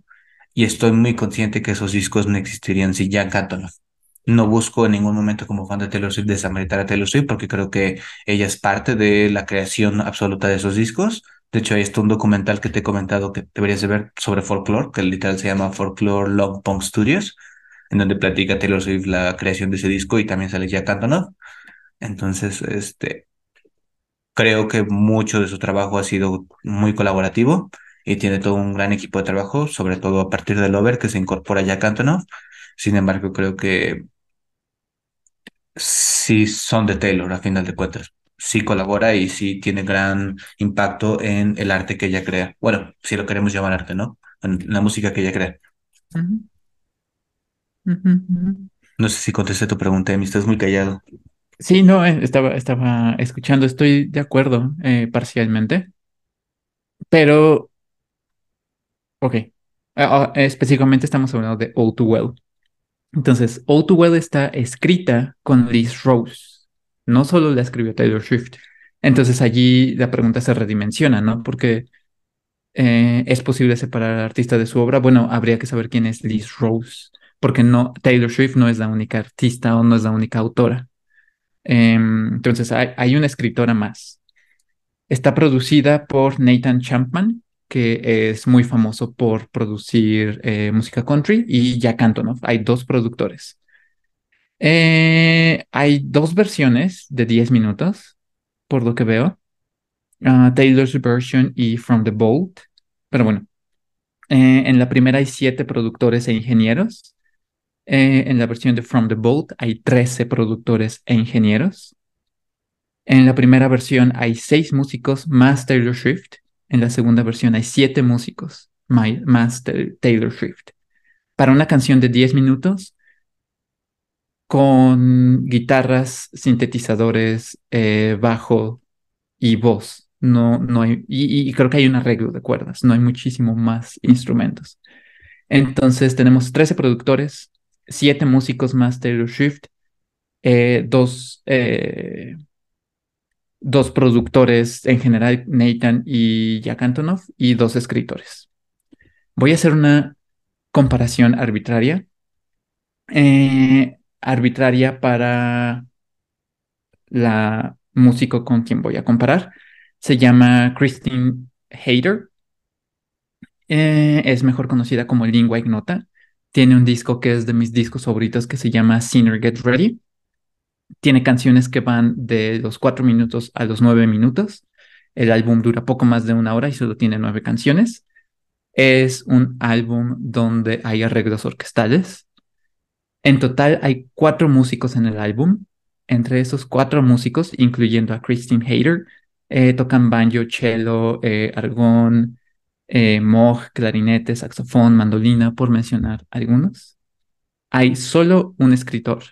y estoy muy consciente que esos discos no existirían sin Jack Antonoff. No busco en ningún momento como fan de Taylor Swift desameritar a Taylor Swift porque creo que ella es parte de la creación absoluta de esos discos. De hecho, hay este un documental que te he comentado que deberías de ver sobre folklore, que literal se llama Folklore Love Punk Studios, en donde platica Taylor Swift la creación de ese disco y también sale Jack Antonoff. Entonces, este, creo que mucho de su trabajo ha sido muy colaborativo y tiene todo un gran equipo de trabajo, sobre todo a partir del Over que se incorpora Jack Antonoff. Sin embargo, creo que sí son de Taylor a final de cuentas. Sí colabora y sí tiene gran impacto en el arte que ella crea. Bueno, si lo queremos llamar arte, ¿no? en la música que ella crea. No sé si contesté tu pregunta, Emi, estás muy callado. Sí, no, eh, estaba, estaba escuchando, estoy de acuerdo eh, parcialmente, pero, ok, Ah, ah, específicamente estamos hablando de All Too Well. Entonces, All Too Well está escrita con Liz Rose, no solo la escribió Taylor Swift. Entonces allí la pregunta se redimensiona, ¿no? Porque eh, ¿es posible separar al artista de su obra? Bueno, habría que saber quién es Liz Rose, porque no, Taylor Swift no es la única artista o no es la única autora. Em, entonces hay, una escritora más. Está producida por Nathan Champman, que es muy famoso por producir eh, música country, y Jack Antonoff. Hay dos productores. Eh, hay dos versiones de 10 minutos, por lo que veo. Ah, Taylor's version y From the Vault. Pero bueno, eh, en la primera hay siete productores e ingenieros. Eh, en la versión de From the Vault hay 13 productores e ingenieros. En la primera versión hay seis músicos más Taylor Swift. En la segunda versión hay siete músicos mai- más Ta- Taylor Swift. Para una canción de 10 minutos, con guitarras, sintetizadores, eh, bajo y voz. No, no hay, y creo que hay un arreglo de cuerdas, no hay muchísimo más instrumentos. Entonces tenemos 13 productores, 7 músicos más Taylor Swift, eh, dos, eh, dos productores en general, Nathan y Jack Antonoff, y dos escritores. Voy a hacer una comparación arbitraria. eh, arbitraria para la músico con quien voy a comparar. Se llama Christine Hayter. Es mejor conocida como Lingua Ignota. Tiene un disco que es de mis discos favoritos que se llama Sinner Get Ready. Tiene canciones que van de los 4 minutos a los 9 minutos. El álbum dura poco más de una hora y solo tiene 9 canciones. Es un álbum donde hay arreglos orquestales. En total hay cuatro músicos en el álbum. Entre esos cuatro músicos, incluyendo a Christine Hayter, eh, tocan banjo, cello, eh, argón, eh, moog, clarinete, saxofón, mandolina, por mencionar algunos. Hay solo un escritor,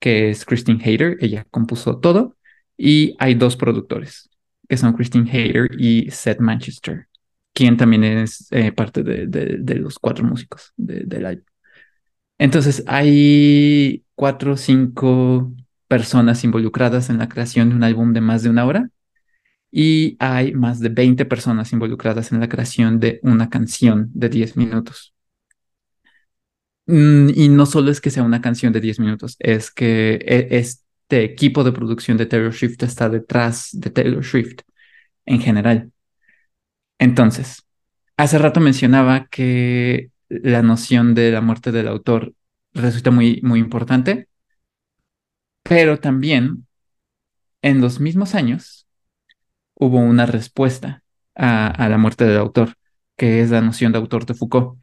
que es Christine Hayter, ella compuso todo, y hay dos productores, que son Christine Hayter y Seth Manchester, quien también es eh, parte de, de- los cuatro músicos de- del álbum. Entonces, hay cuatro o cinco personas involucradas en la creación de un álbum de más de una hora y hay más de 20 personas involucradas en la creación de una canción de 10 minutos. Mm, y no solo es que sea una canción de 10 minutos, es que e- este equipo de producción de Taylor Swift está detrás de Taylor Swift en general. Entonces, hace rato mencionaba que la noción de la muerte del autor resulta muy, muy importante, pero también en los mismos años hubo una respuesta a, a la muerte del autor, que es la noción de autor de Foucault,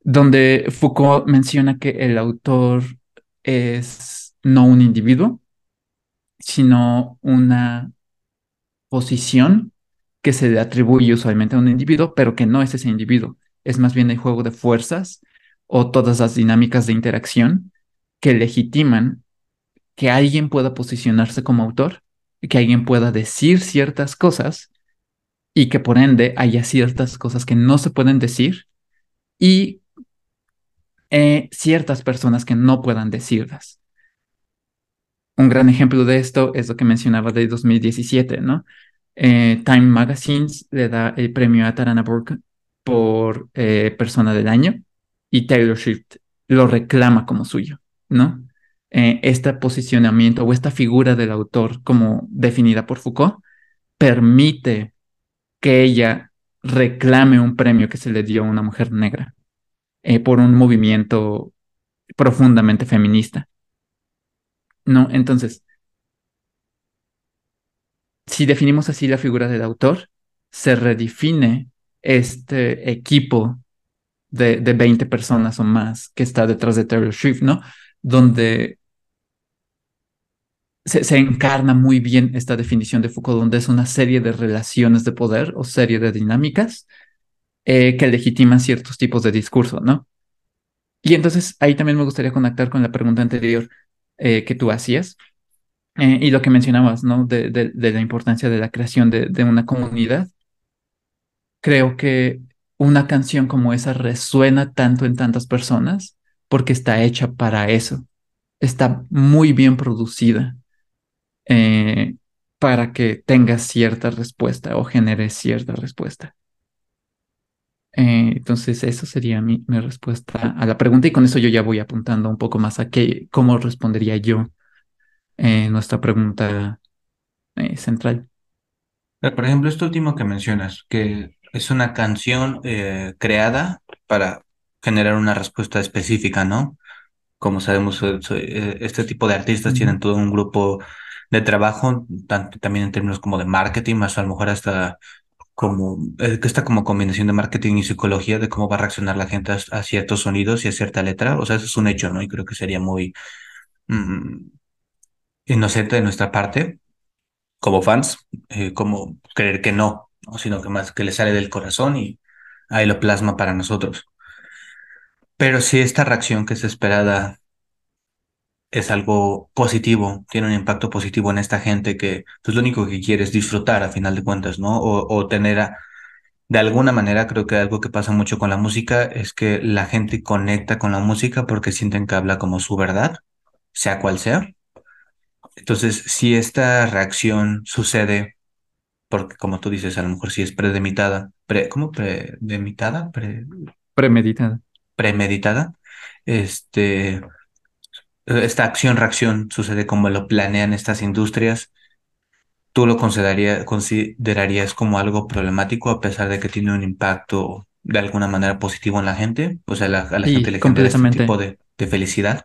donde Foucault menciona que el autor es no un individuo, sino una posición que se le atribuye usualmente a un individuo, pero que no es ese individuo. Es más bien el juego de fuerzas o todas las dinámicas de interacción que legitiman que alguien pueda posicionarse como autor, que alguien pueda decir ciertas cosas y que por ende haya ciertas cosas que no se pueden decir y eh, ciertas personas que no puedan decirlas. Un gran ejemplo de esto es lo que mencionaba de 2017, ¿no? Eh, Time Magazines le da el premio a Tarana Burke por eh, Persona del Año y Taylor Swift lo reclama como suyo, ¿no? Eh, este posicionamiento o esta figura del autor como definida por Foucault permite que ella reclame un premio que se le dio a una mujer negra eh, por un movimiento profundamente feminista, ¿no? Entonces, si definimos así la figura del autor, se redefine este equipo de, de 20 personas o más que está detrás de Taylor Swift, ¿no? Donde se, encarna muy bien esta definición de Foucault, donde es una serie de relaciones de poder o serie de dinámicas eh, que legitiman ciertos tipos de discurso, ¿no? Y entonces ahí también me gustaría conectar con la pregunta anterior eh, que tú hacías eh, y lo que mencionabas, ¿no? De, la importancia de la creación de una comunidad. Creo que una canción como esa resuena tanto en tantas personas porque está hecha para eso. Está muy bien producida eh, para que tenga cierta respuesta o genere cierta respuesta. Eh, entonces, eso sería mi, mi respuesta a la pregunta y con eso yo ya voy apuntando un poco más a qué, cómo respondería yo eh, nuestra pregunta eh, central. Por ejemplo, esto último que mencionas, que es una canción creada para generar una respuesta específica, ¿no? Como sabemos, este tipo de artistas tienen todo un grupo de trabajo, también en términos como de marketing, más a lo mejor hasta como eh, esta como combinación de marketing y psicología de cómo va a reaccionar la gente a, ciertos sonidos y a cierta letra. O sea, eso es un hecho, ¿no? Y creo que sería muy mm, inocente de nuestra parte, como fans, eh, como creer que no, ¿no? Sino que más que le sale del corazón y ahí lo plasma para nosotros. Pero si esta reacción que es esperada es algo positivo, tiene un impacto positivo en esta gente que pues lo único que quiere es disfrutar a final de cuentas, ¿no? O, o tener a- de alguna manera, creo que algo que pasa mucho con la música es que la gente conecta con la música porque sienten que habla como su verdad, sea cual sea. Entonces, si esta reacción sucede, porque como tú dices, a lo mejor sí es predemitada, pre, ¿cómo predemitada? Pre, Premeditada. premeditada, este esta acción-reacción sucede como lo planean estas industrias, ¿tú lo consideraría- considerarías como algo problemático a pesar de que tiene un impacto de alguna manera positivo en la gente? O sea, la- a la gente le genera este tipo de felicidad.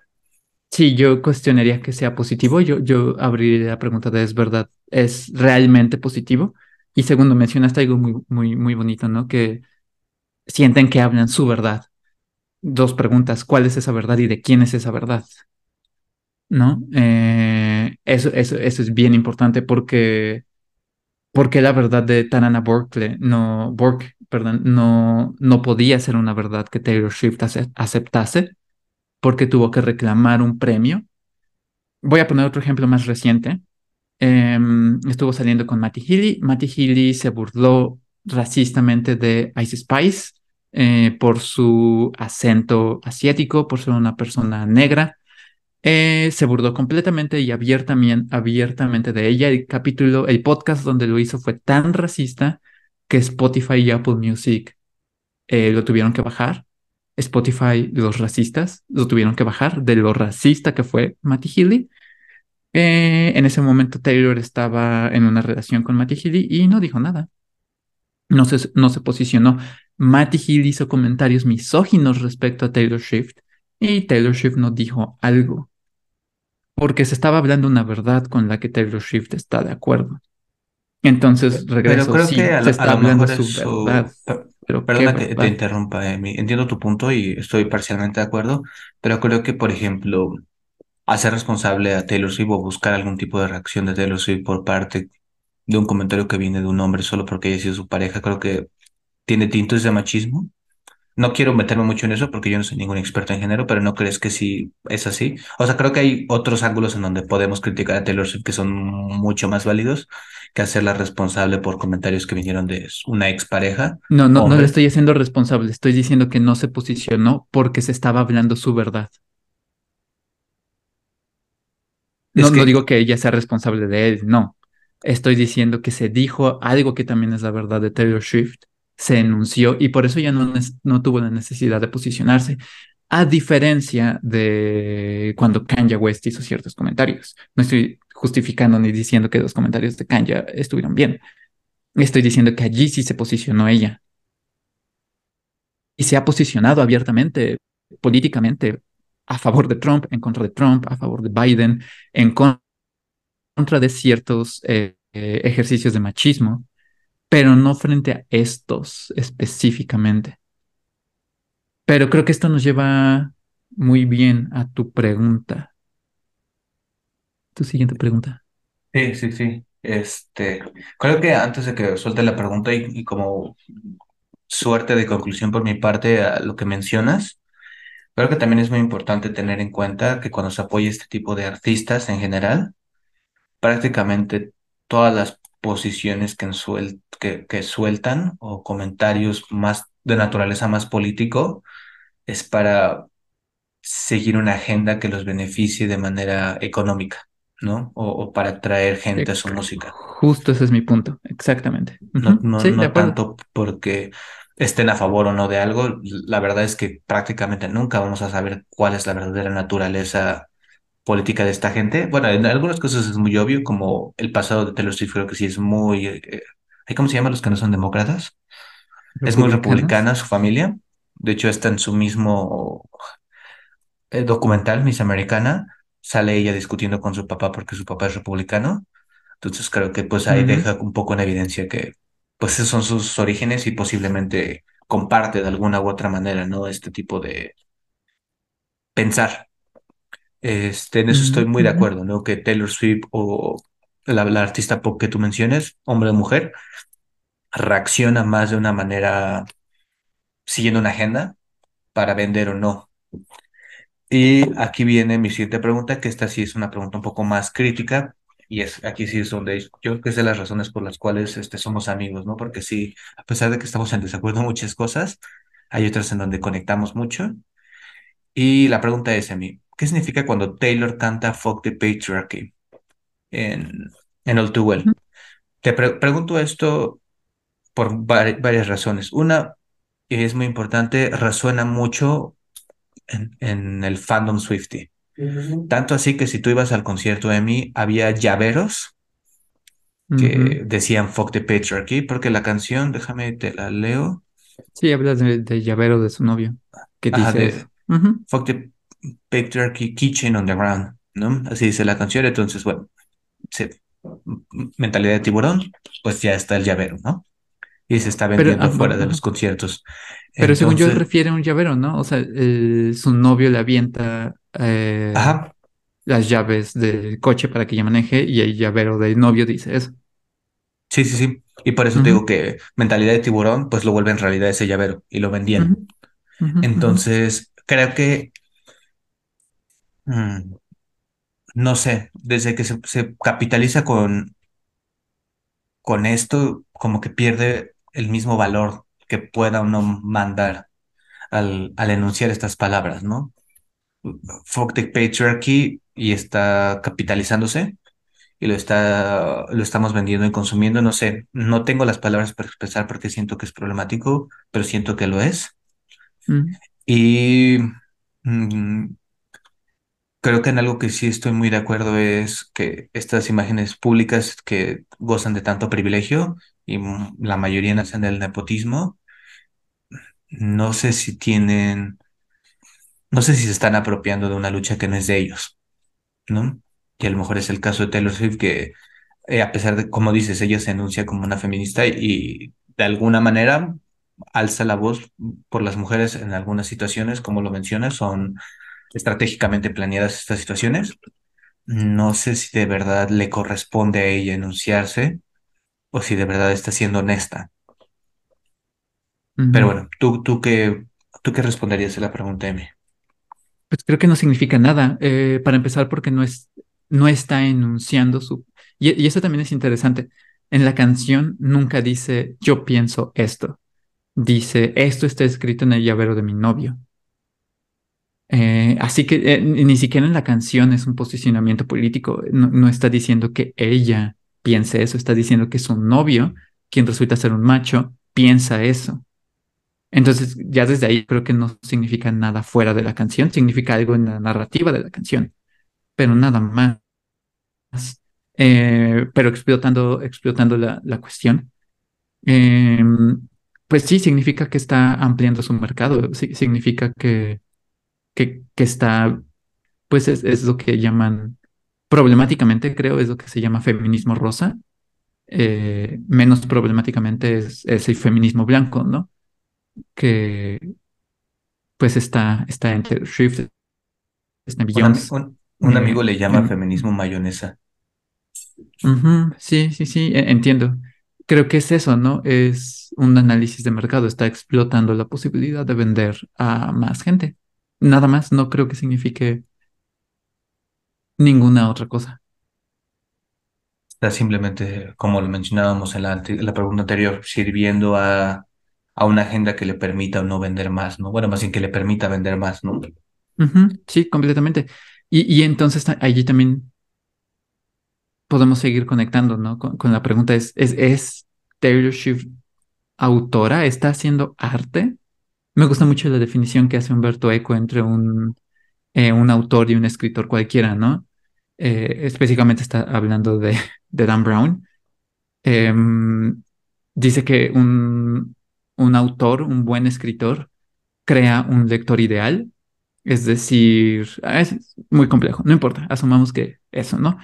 Sí, yo cuestionaría que sea positivo. Yo, yo abriría la pregunta de ¿es verdad? ¿Es realmente positivo? Y segundo, mencionaste algo muy, muy, muy bonito, ¿no? Que sienten que hablan su verdad. Dos preguntas, ¿cuál es esa verdad y de quién es esa verdad? ¿No? Eh, eso, eso, eso es bien importante porque, porque la verdad de Tarana Burke, no, Burke, perdón, no, no podía ser una verdad que Taylor Swift ace- aceptase porque tuvo que reclamar un premio. Voy a poner otro ejemplo más reciente. Em, estuvo saliendo con Matty Healy. Matty Healy se burló racistamente de Ice Spice eh, por su acento asiático, por ser una persona negra. Eh, se burló completamente y abiertamente, abiertamente de ella. El capítulo, el podcast donde lo hizo fue tan racista que Spotify y Apple Music eh, lo tuvieron que bajar. Spotify, los racistas, lo tuvieron que bajar de lo racista que fue Matty Healy. Eh, en ese momento Taylor estaba en una relación con Matty Healy y no dijo nada. No se, no se posicionó. Matty Healy hizo comentarios misóginos respecto a Taylor Swift y Taylor Swift no dijo algo porque se estaba hablando una verdad con la que Taylor Swift está de acuerdo. Entonces, Pero regreso, creo que a se a está lo hablando mejor su verdad, per- pero ¿qué Perdona que te interrumpa, Emi. Entiendo tu punto y estoy parcialmente de acuerdo, pero creo que, por ejemplo, hacer responsable a Taylor Swift o buscar algún tipo de reacción de Taylor Swift por parte de un comentario que viene de un hombre solo porque haya sido su pareja, creo que tiene tintos de machismo. No quiero meterme mucho en eso porque yo no soy ningún experto en género, pero ¿no crees que sí es así? O sea, creo que hay otros ángulos en donde podemos criticar a Taylor Swift que son mucho más válidos que hacerla responsable por comentarios que vinieron de una expareja, No, no, no le estoy haciendo responsable, estoy diciendo que no se posicionó porque se estaba hablando su verdad. No, no digo que ella sea responsable de él, no. Estoy diciendo que se dijo algo que también es la verdad de Taylor Swift, se enunció y por eso ya no, no tuvo la necesidad de posicionarse, a diferencia de cuando Kanye West hizo ciertos comentarios. No estoy justificando ni diciendo que los comentarios de Kanye estuvieron bien. Estoy diciendo que allí sí se posicionó ella y se ha posicionado abiertamente, políticamente, a favor de Trump, en contra de Trump, a favor de Biden, en contra contra de ciertos eh, eh, ejercicios de machismo, pero no frente a estos específicamente. Pero creo que esto nos lleva muy bien a tu pregunta, tu siguiente pregunta. sí, sí, sí. Este, creo que antes de que suelte la pregunta y, y como suerte de conclusión por mi parte a lo que mencionas. Creo que también es muy importante tener en cuenta que cuando se apoya este tipo de artistas en general, prácticamente todas las posiciones que, ensuel- que, que sueltan o comentarios más de naturaleza más político es para seguir una agenda que los beneficie de manera económica, ¿no? O, o para atraer gente a su música. justo ese es mi punto, exactamente. No, no, Sí, no tanto porque estén a favor o no de algo. La verdad es que prácticamente nunca vamos a saber cuál es la verdadera naturaleza política de esta gente. Bueno, en algunas cosas es muy obvio, como el pasado de Taylor Swift creo que sí es muy... eh, ¿hay ¿cómo se llaman los que no son demócratas? Es muy republicana su familia. De hecho, está en su mismo eh, documental, Miss Americana. Sale ella discutiendo con su papá porque su papá es republicano. Entonces creo que pues ahí deja un poco en evidencia que pues esos son sus orígenes y posiblemente comparte de alguna u otra manera, ¿no? Este tipo de pensar. Este, en eso estoy muy de acuerdo, ¿no? Que Taylor Swift o la, la artista pop que tú menciones, hombre o mujer, reacciona más de una manera siguiendo una agenda para vender o no. Y aquí viene mi siguiente pregunta, que esta sí es una pregunta un poco más crítica, y es aquí sí es donde yo creo que es de las razones por las cuales este, somos amigos, ¿no? Porque sí, a pesar de que estamos en desacuerdo en muchas cosas, hay otras en donde conectamos mucho. Y la pregunta es a mí, ¿qué significa cuando Taylor canta Fuck the Patriarchy en, en All Too Well? Te pre- pregunto esto por vari- varias razones. Una, y es muy importante, resuena mucho en, en el fandom Swiftie. Tanto así que si tú ibas al concierto de mí, había llaveros que decían Fuck the Patriarchy, porque la canción, déjame te la leo, Sí, hablas de, de llavero de su novio, que ajá, dice de eso. Ujú, Fuck the Patriarchy Kitchen on the Ground, ¿no? Así dice la canción, entonces, bueno, sí, mentalidad de tiburón, pues ya está el llavero, ¿no? Y se está vendiendo ah, fuera de los conciertos. Pero según yo refiere a un llavero, ¿no? O sea, su novio le avienta eh, ajá, las llaves del coche para que ella maneje y el llavero del novio dice eso. sí, sí, sí. Y por eso te digo que mentalidad de tiburón, pues lo vuelve en realidad ese llavero y lo vendían. Entonces, creo que, mm, no sé, desde que se, se capitaliza con, con esto, como que pierde el mismo valor que pueda uno mandar al, al enunciar estas palabras, ¿no? Fuck the patriarchy y está capitalizándose y lo está, lo estamos vendiendo y consumiendo, no sé, no tengo las palabras para expresar porque siento que es problemático, pero siento que lo es. ujú, Y mm, Creo que en algo que sí estoy muy de acuerdo es que estas imágenes públicas que gozan de tanto privilegio y la mayoría nacen del nepotismo, no sé si tienen, no sé si se están apropiando de una lucha que no es de ellos, ¿no? Y a lo mejor es el caso de Taylor Swift que eh, a pesar de, como dices, ella se enuncia como una feminista y de alguna manera alza la voz por las mujeres en algunas situaciones, como lo mencionas, son estratégicamente planeadas estas situaciones No sé si de verdad le corresponde a ella enunciarse o si de verdad está siendo honesta. Pero bueno, ¿tú, tú qué, tú qué responderías a la pregunta, Emi? Pues creo que no significa nada. eh, para empezar, porque no es, no está enunciando su... Y, y eso también es interesante. En la canción nunca dice yo pienso esto. Dice esto está escrito en el llavero de mi novio. Eh, así que eh, ni siquiera en la canción es un posicionamiento político. No, no está diciendo que ella piense eso. Está diciendo que su novio, quien resulta ser un macho, piensa eso. Entonces, ya desde ahí creo que no significa nada fuera de la canción, significa algo en la narrativa de la canción, pero nada más. Eh, pero explotando, explotando la, la cuestión, eh, pues sí, significa que está ampliando su mercado, significa que, que, que está, pues es, es lo que llaman, problemáticamente creo, es lo que se llama feminismo rosa. Eh, menos problemáticamente es, es el feminismo blanco, ¿no? Que pues está, está en Taylor Swift, está Un, eh, amigo le llama feminismo mayonesa. sí, sí, sí, e- entiendo. creo que es eso, ¿no? Es un análisis de mercado, está explotando la posibilidad de vender a más gente. Nada más, no creo que signifique ninguna otra cosa. Está simplemente, como lo mencionábamos en la, ante- en la pregunta anterior, sirviendo a, a una agenda que le permita o no vender más, ¿no? Bueno, más bien que le permita vender más, ¿no? Sí, completamente. Y, y entonces allí también podemos seguir conectando, ¿no? Con, con la pregunta es, ¿es, es Taylor Swift autora? ¿Está haciendo arte? Me gusta mucho la definición que hace Humberto Eco entre un, eh, un autor y un escritor cualquiera, ¿no? Eh, específicamente está hablando de, de Dan Brown. Em, dice que un, un autor, un buen escritor, crea un lector ideal, es decir, ah, es muy complejo, no importa, asumamos que eso, ¿no?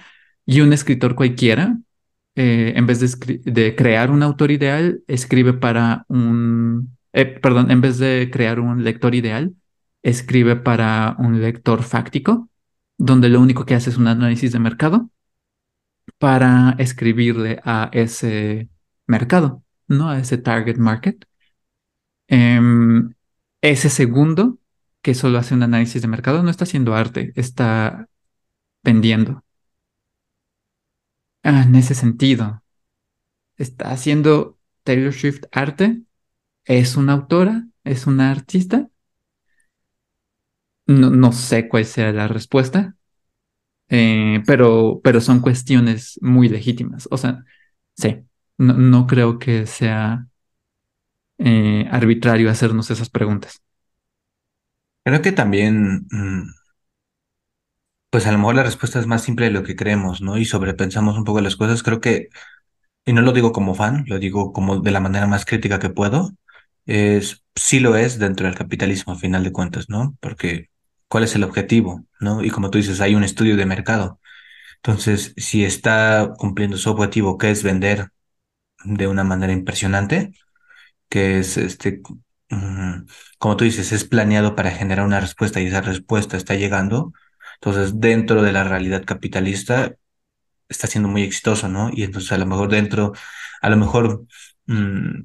Y un escritor cualquiera, eh, en vez de, de crear un autor ideal, escribe para un, eh, perdón, en vez de crear un lector ideal, escribe para un lector fáctico, donde lo único que hace es un análisis de mercado para escribirle a ese mercado, ¿no? A ese target market. Em, ese segundo, que solo hace un análisis de mercado, no está haciendo arte, está vendiendo. Ah, en ese sentido, está haciendo Taylor Swift arte, es una autora, es una artista. No, no sé cuál sea la respuesta, eh, pero, pero son cuestiones muy legítimas. O sea, sí, no, no creo que sea eh, arbitrario hacernos esas preguntas. Creo que también, mm, pues a lo mejor la respuesta es más simple de lo que creemos, ¿no? Y sobrepensamos un poco las cosas. Creo que, y no lo digo como fan, lo digo como de la manera más crítica que puedo, es, sí lo es dentro del capitalismo, a final de cuentas, ¿no? Porque, ¿cuál es el objetivo, ¿no? Y como tú dices, hay un estudio de mercado. Entonces, si está cumpliendo su objetivo, que es vender de una manera impresionante, que es este, mm, como tú dices, es planeado para generar una respuesta y esa respuesta está llegando. Entonces, dentro de la realidad capitalista, está siendo muy exitoso, ¿no? Y entonces a lo mejor dentro, a lo mejor mm,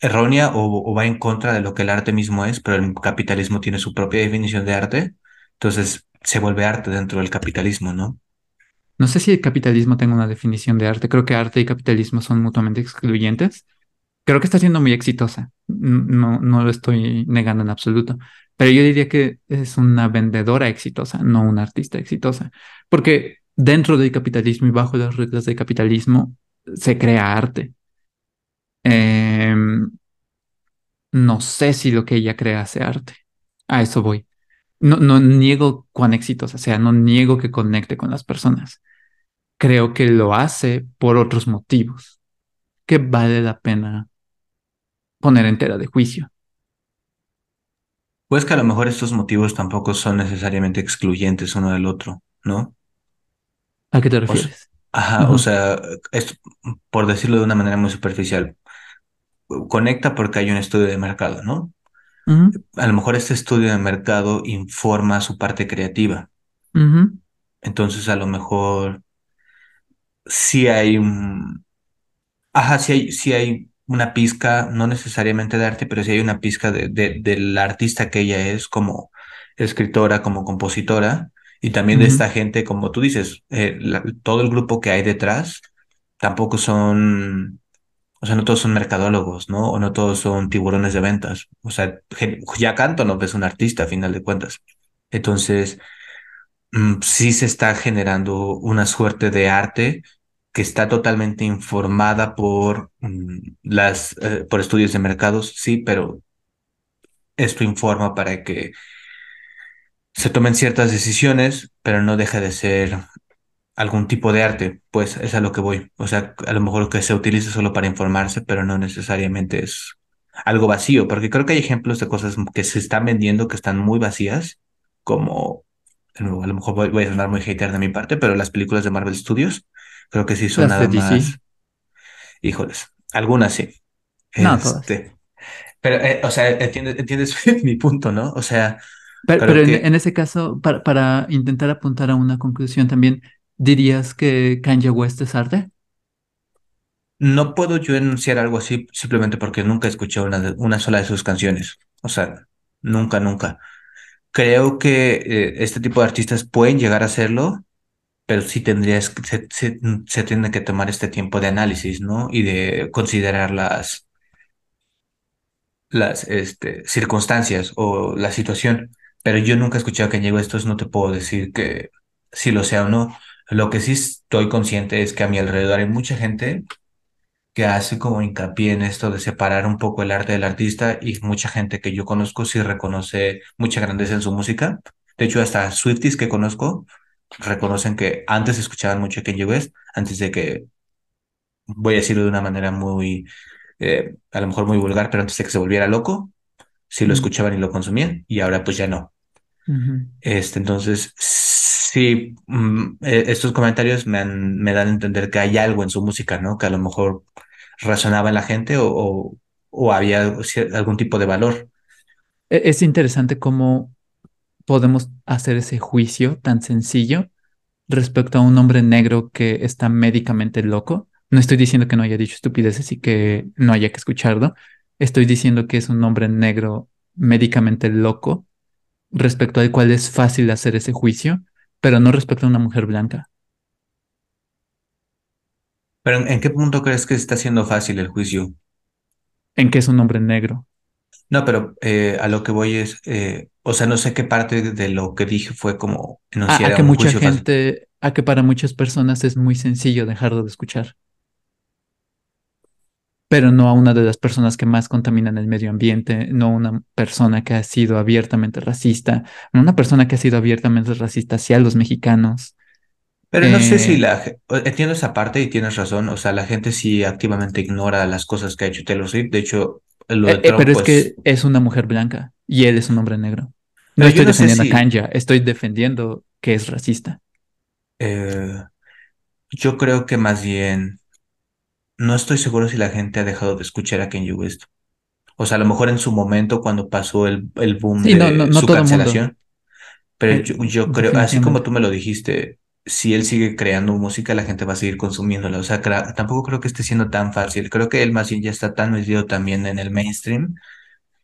errónea o, va en contra de lo que el arte mismo es, pero el capitalismo tiene su propia definición de arte, entonces se vuelve arte dentro del capitalismo, ¿no? No sé si el capitalismo tenga una definición de arte. Creo que arte y capitalismo son mutuamente excluyentes. Creo que está siendo muy exitosa. No, no lo estoy negando en absoluto. Pero yo diría que es una vendedora exitosa, no una artista exitosa. Porque dentro del capitalismo y bajo las reglas del capitalismo se crea arte. Em, no sé si lo que ella crea hace arte. A eso voy. No, no niego cuán exitosa sea, no niego que conecte con las personas. Creo que lo hace por otros motivos que vale la pena poner en tela de juicio. Pues que a lo mejor estos motivos tampoco son necesariamente excluyentes uno del otro, ¿no? ¿A qué te O refieres? ajá, o sea, esto, por decirlo de una manera muy superficial, conecta porque hay un estudio de mercado, ¿no? A lo mejor este estudio de mercado informa su parte creativa. Entonces, a lo mejor sí hay un, ajá, sí hay, sí hay una pizca, no necesariamente de arte, pero sí hay una pizca de, de, del artista que ella es como escritora, como compositora, y también de esta gente, como tú dices, eh, la- todo el grupo que hay detrás tampoco son O sea, no todos son mercadólogos, ¿no? O no todos son tiburones de ventas. O sea, Jack Antonoff es un artista, a final de cuentas. Entonces, mm, sí se está generando una suerte de arte que está totalmente informada por mm, las, eh, por estudios de mercados, sí, pero esto informa para que se tomen ciertas decisiones, pero no deja de ser algún tipo de arte, pues es a lo que voy. O sea, a lo mejor que se utiliza solo para informarse, pero no necesariamente es algo vacío, porque creo que hay ejemplos de cosas que se están vendiendo que están muy vacías, como, a lo mejor voy, voy a sonar muy hater de mi parte, pero las películas de Marvel Studios, creo que sí son Las nada más, híjoles, algunas sí. No, todas. Este, pero, eh, o sea, entiendes, entiendes mi punto, ¿no? O sea, Pero, pero en, que en ese caso, para, para intentar apuntar a una conclusión también, ¿dirías que Kanye West es arte? no puedo yo enunciar algo así simplemente porque nunca escuché una, de- una sola de sus canciones. O sea, nunca, nunca. Creo que eh, este tipo de artistas pueden llegar a hacerlo, pero sí tendrías, se, se, tiene que tomar este tiempo de análisis, ¿no? Y de considerar las, las este, circunstancias o la situación. Pero yo nunca he escuchado que Kanye West, entonces no te puedo decir que si lo sea o no. Lo que sí estoy consciente es que a mi alrededor hay mucha gente que hace como hincapié en esto de separar un poco el arte del artista y mucha gente que yo conozco sí reconoce mucha grandeza en su música. De hecho, hasta Swifties que conozco reconocen que antes escuchaban mucho Kanye West, antes de que, voy a decirlo de una manera muy, eh, a lo mejor muy vulgar, pero antes de que se volviera loco, sí lo escuchaban y lo consumían y ahora pues ya no. Este, entonces, sí, mm, eh, estos comentarios me, han- me dan a entender que hay algo en su música, ¿no? Que a lo mejor razonaba en la gente o, o, había algún tipo de valor. E- Es interesante cómo podemos hacer ese juicio tan sencillo respecto a un hombre negro que está médicamente loco. No estoy diciendo que no haya dicho estupideces y que no haya que escucharlo. Estoy diciendo que es un hombre negro médicamente loco respecto al cual es fácil hacer ese juicio, pero no respecto a una mujer blanca. Pero ¿en, qué punto crees que está siendo fácil el juicio? ¿En qué es un hombre negro? No, pero eh, a lo que voy es, eh, o sea, no sé qué parte de lo que dije fue como enunciar a a que un mucha juicio fácil. gente, a que para muchas personas es muy sencillo dejarlo de escuchar. Pero no a una de las personas que más contaminan el medio ambiente, no una persona que ha sido abiertamente racista, no una persona que ha sido abiertamente racista hacia los mexicanos. Pero no sé si Eh, la... Entiendo esa parte y tienes razón, o sea, la gente sí activamente ignora las cosas que ha hecho Taylor Swift. De hecho, lo de eh, eh, Trump, pero es pues... que es una mujer blanca y él es un hombre negro. No Pero estoy no defendiendo a. Kanye, estoy defendiendo que es racista. eh, yo creo que más bien... No estoy seguro si la gente ha dejado de escuchar a Kanye West. O sea, a lo mejor en su momento cuando pasó el, el boom Sí, no, no, de no su cancelación, pero eh, yo, yo creo, así como tú me lo dijiste, si él sigue creando música, la gente va a seguir consumiéndola. O sea, tampoco creo que esté siendo tan fácil. Creo que él más bien ya está tan metido también en el mainstream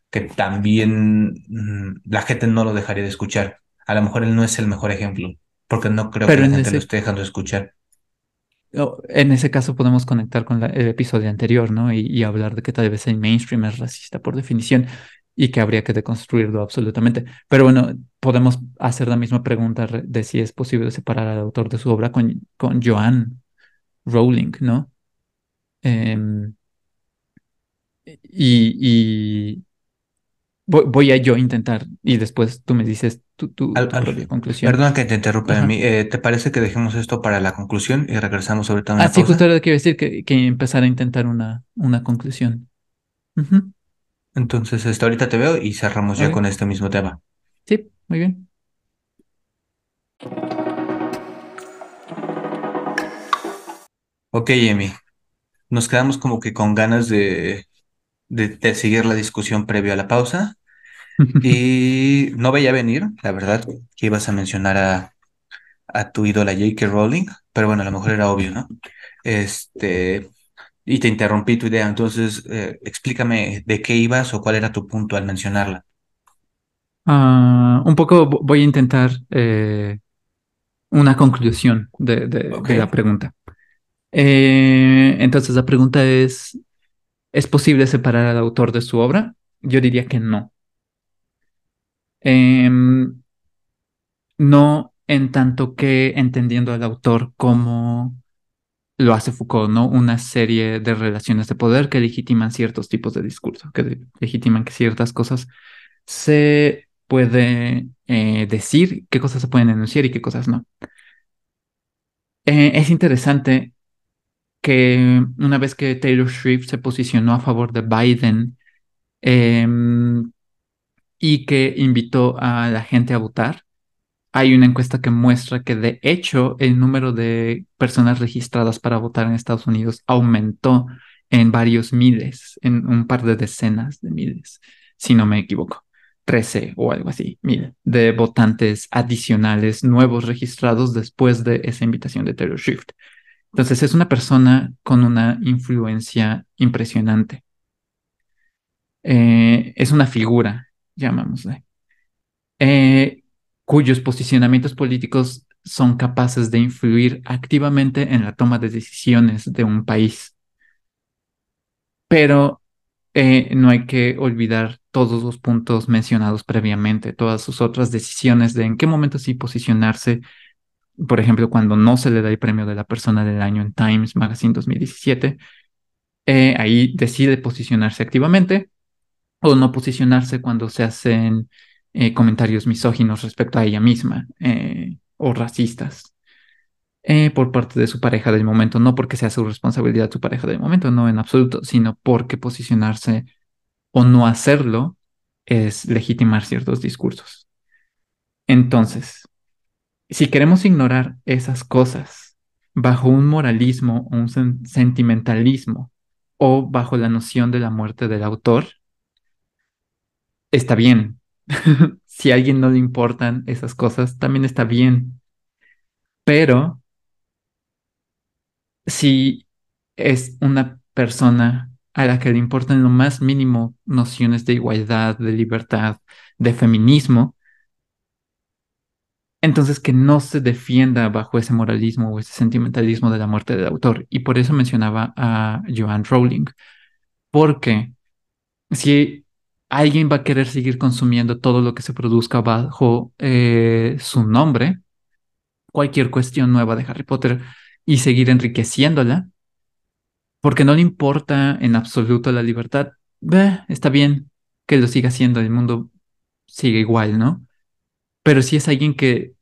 que también mm, la gente no lo dejaría de escuchar. A lo mejor él no es el mejor ejemplo, porque no creo que la en gente lo esté dejando de escuchar. En ese caso podemos conectar con el episodio anterior, ¿no? Y, hablar de que tal vez el mainstream es racista por definición y que habría que deconstruirlo absolutamente. Pero bueno, podemos hacer la misma pregunta re- de si es posible separar al autor de su obra con, con Joan Rowling, ¿no? Em, y voy, voy a yo intentar y después tú me dices tu, tu, Al- tu al- propia conclusión. perdona que te interrumpa, Ajá. Emi. Eh, ¿te parece que dejemos esto para la conclusión y regresamos ahorita a Ah, una sí, justo pausa? era lo que iba a decir, que, que empezar a intentar una, una conclusión. Entonces, hasta ahorita te veo y cerramos ya con este mismo tema. Sí, muy bien. Ok, Emi, nos quedamos como que con ganas de, de, de seguir la discusión previo a la pausa y no veía venir, la verdad, que ibas a mencionar a, a tu ídola J.K. Rowling, pero bueno, a lo mejor era obvio, ¿no? Este, y te interrumpí tu idea, entonces eh, explícame de qué ibas o cuál era tu punto al mencionarla. Ah, un poco vo- voy a intentar eh, una conclusión de, de la pregunta. Eh, entonces, la pregunta es, ¿es posible separar al autor de su obra? Yo diría que no. Em, no en tanto que entendiendo al autor como lo hace Foucault, ¿no? Una serie de relaciones de poder que legitiman ciertos tipos de discurso, que legitiman que ciertas cosas se puede eh, decir, qué cosas se pueden enunciar y qué cosas no. Eh, es interesante que una vez que Taylor Swift se posicionó a favor de Biden em, y que invitó a la gente a votar, hay una encuesta que muestra que de hecho el número de personas registradas para votar en Estados Unidos aumentó en varios miles, en un par de decenas de miles, si no me equivoco. 13 o algo así, mil de votantes adicionales nuevos registrados después de esa invitación de Taylor Swift. Entonces es una persona con una influencia impresionante. Eh, es una figura, llamámosle, eh, cuyos posicionamientos políticos son capaces de influir activamente en la toma de decisiones de un país. Pero eh, no hay que olvidar todos los puntos mencionados previamente, todas sus otras decisiones de en qué momento sí posicionarse. Por ejemplo, cuando no se le da el premio de la persona del año en Times Magazine 2017, eh, ahí decide posicionarse activamente o no posicionarse cuando se hacen eh, comentarios misóginos respecto a ella misma eh, o racistas eh, por parte de su pareja del momento, no porque sea su responsabilidad su pareja del momento, no en absoluto, sino porque posicionarse o no hacerlo es legitimar ciertos discursos. Entonces, si queremos ignorar esas cosas bajo un moralismo o un sen sentimentalismo o bajo la noción de la muerte del autor, está bien. si a alguien no le importan esas cosas, también está bien. Pero si es una persona a la que le importan lo más mínimo nociones de igualdad, de libertad, de feminismo, entonces que no se defienda bajo ese moralismo o ese sentimentalismo de la muerte del autor. Y por eso mencionaba a Joan Rowling, porque si alguien va a querer seguir consumiendo todo lo que se produzca bajo eh, su nombre, cualquier cuestión nueva de Harry Potter y seguir enriqueciéndola, porque no le importa en absoluto la libertad, está bien que lo siga haciendo, el mundo sigue igual, ¿no? Pero si es alguien que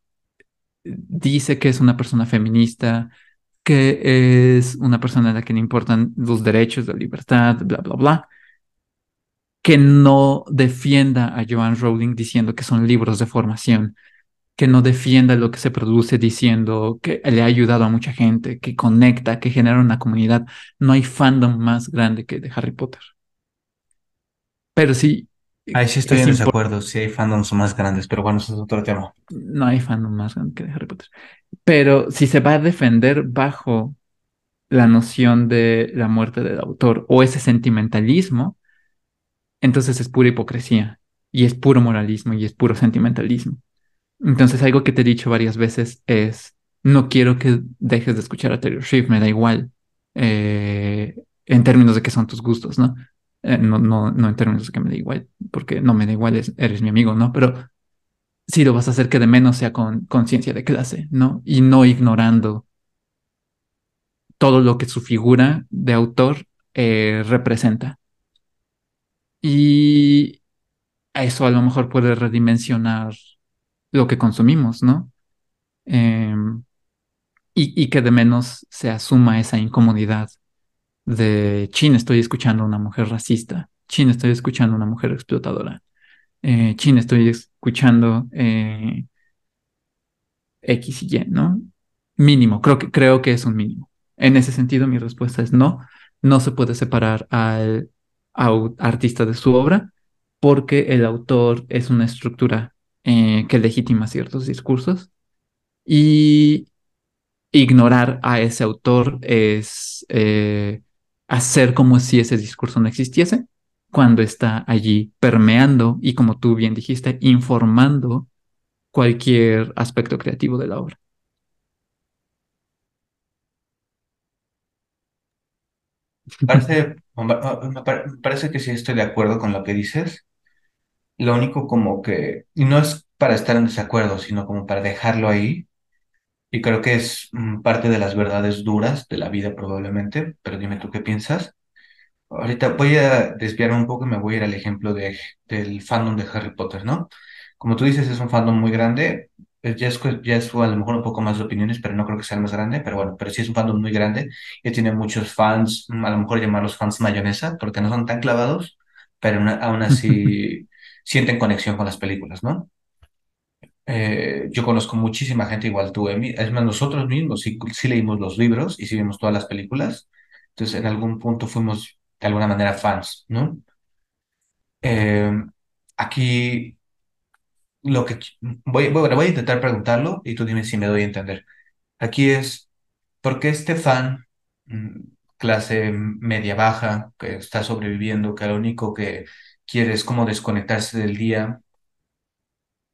dice que es una persona feminista, que es una persona a la que le importan los derechos, la libertad, bla, bla, bla, que no defienda a Joan Rowling diciendo que son libros de formación, que no defienda lo que se produce diciendo que le ha ayudado a mucha gente, que conecta, que genera una comunidad. No hay fandom más grande que de Harry Potter. Pero sí, Ahí sí estoy es en desacuerdo, sí hay fandoms más grandes, pero bueno, eso es otro tema. no hay fandom más grande que de Harry Potter. Pero si se va a defender bajo la noción de la muerte del autor o ese sentimentalismo, entonces es pura hipocresía y es puro moralismo y es puro sentimentalismo. Entonces algo que te he dicho varias veces es, no quiero que dejes de escuchar a Taylor Swift, me da igual, eh, en términos de que son tus gustos, ¿no? Eh, no, no, no en términos de que me da igual, porque no me da igual, es- eres mi amigo, ¿no? Pero sí lo vas a hacer que de menos sea con conciencia de clase, ¿no? Y no ignorando todo lo que su figura de autor eh, representa. Y eso a lo mejor puede redimensionar lo que consumimos, ¿no? Em, y, y que de menos se asuma esa incomodidad de, chin, estoy escuchando a una mujer racista, chin, estoy escuchando a una mujer explotadora, eh, chin, estoy escuchando eh, X y Y, ¿no? Mínimo, creo que, creo que es un mínimo. En ese sentido, mi respuesta es no, no se puede separar al, artista de su obra porque el autor es una estructura eh, que legitima ciertos discursos y ignorar a ese autor es eh, hacer como si ese discurso no existiese cuando está allí permeando y, como tú bien dijiste, informando cualquier aspecto creativo de la obra. Parece, me pare- me parece que sí estoy de acuerdo con lo que dices. Lo único como que, y no es para estar en desacuerdo, sino como para dejarlo ahí. Y creo que es mm, parte de las verdades duras de la vida probablemente, pero dime tú qué piensas. Ahorita voy a desviarme un poco y me voy a ir al ejemplo de, del fandom de Harry Potter, ¿no? Como tú dices, es un fandom muy grande. Eh, Ya es, ya es a lo mejor un poco más de opiniones, pero no creo que sea el más grande. Pero bueno, pero sí es un fandom muy grande y tiene muchos fans, mm, a lo mejor llamarlos fans mayonesa, porque no son tan clavados, pero aún así sienten conexión con las películas, ¿no? Eh, yo conozco muchísima gente igual tú, Emi. Es más, nosotros mismos sí, sí leímos los libros y sí vimos todas las películas. Entonces, en algún punto fuimos de alguna manera fans, ¿no? Eh, aquí lo que voy, voy a intentar preguntarlo y tú dime si me doy a entender. Aquí es, porque este fan, mm, clase media baja, que está sobreviviendo, que lo único que quiere es como desconectarse del día,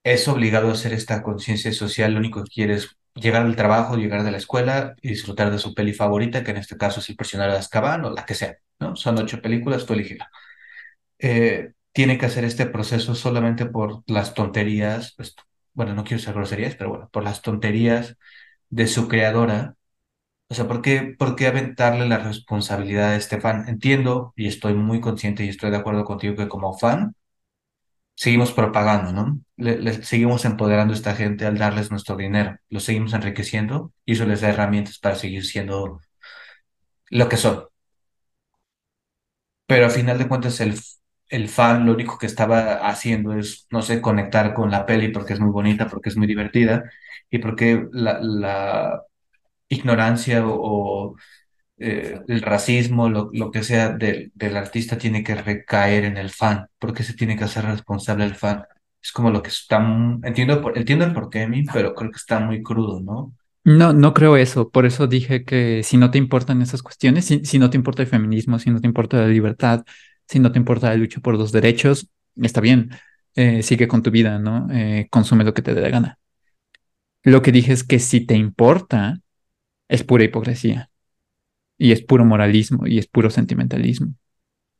es obligado a hacer esta conciencia social, lo único que quiere es llegar al trabajo, llegar de la escuela y disfrutar de su peli favorita, que en este caso es El prisionero de Azkaban o la que sea, ¿no? Son ocho películas, tú elegirla. Eh, tiene que hacer este proceso solamente por las tonterías, pues, bueno, no quiero usar groserías, pero bueno, por las tonterías de su creadora. O sea, ¿por qué, por qué aventarle la responsabilidad a este fan? Entiendo y estoy muy consciente y estoy de acuerdo contigo que como fan seguimos propagando, ¿no? Seguimos empoderando a esta gente al darles nuestro dinero, los seguimos enriqueciendo y eso les da herramientas para seguir siendo lo que son. Pero al final de cuentas el, el fan lo único que estaba haciendo es, no sé, conectar con la peli porque es muy bonita, porque es muy divertida y porque la, la ignorancia o, eh, el racismo, lo, lo que sea del, del artista tiene que recaer en el fan, porque se tiene que hacer responsable el fan. Es como lo que está, entiendo, por- entiendo el porqué mí, pero creo que está muy crudo, ¿no? No, no creo eso. Por eso dije que si no te importan esas cuestiones, si, si no te importa el feminismo, si no te importa la libertad, si no te importa la lucha por los derechos, está bien. Eh, sigue con tu vida, ¿no? Eh, consume lo que te dé la gana. Lo que dije es que si te importa, es pura hipocresía y es puro moralismo y es puro sentimentalismo.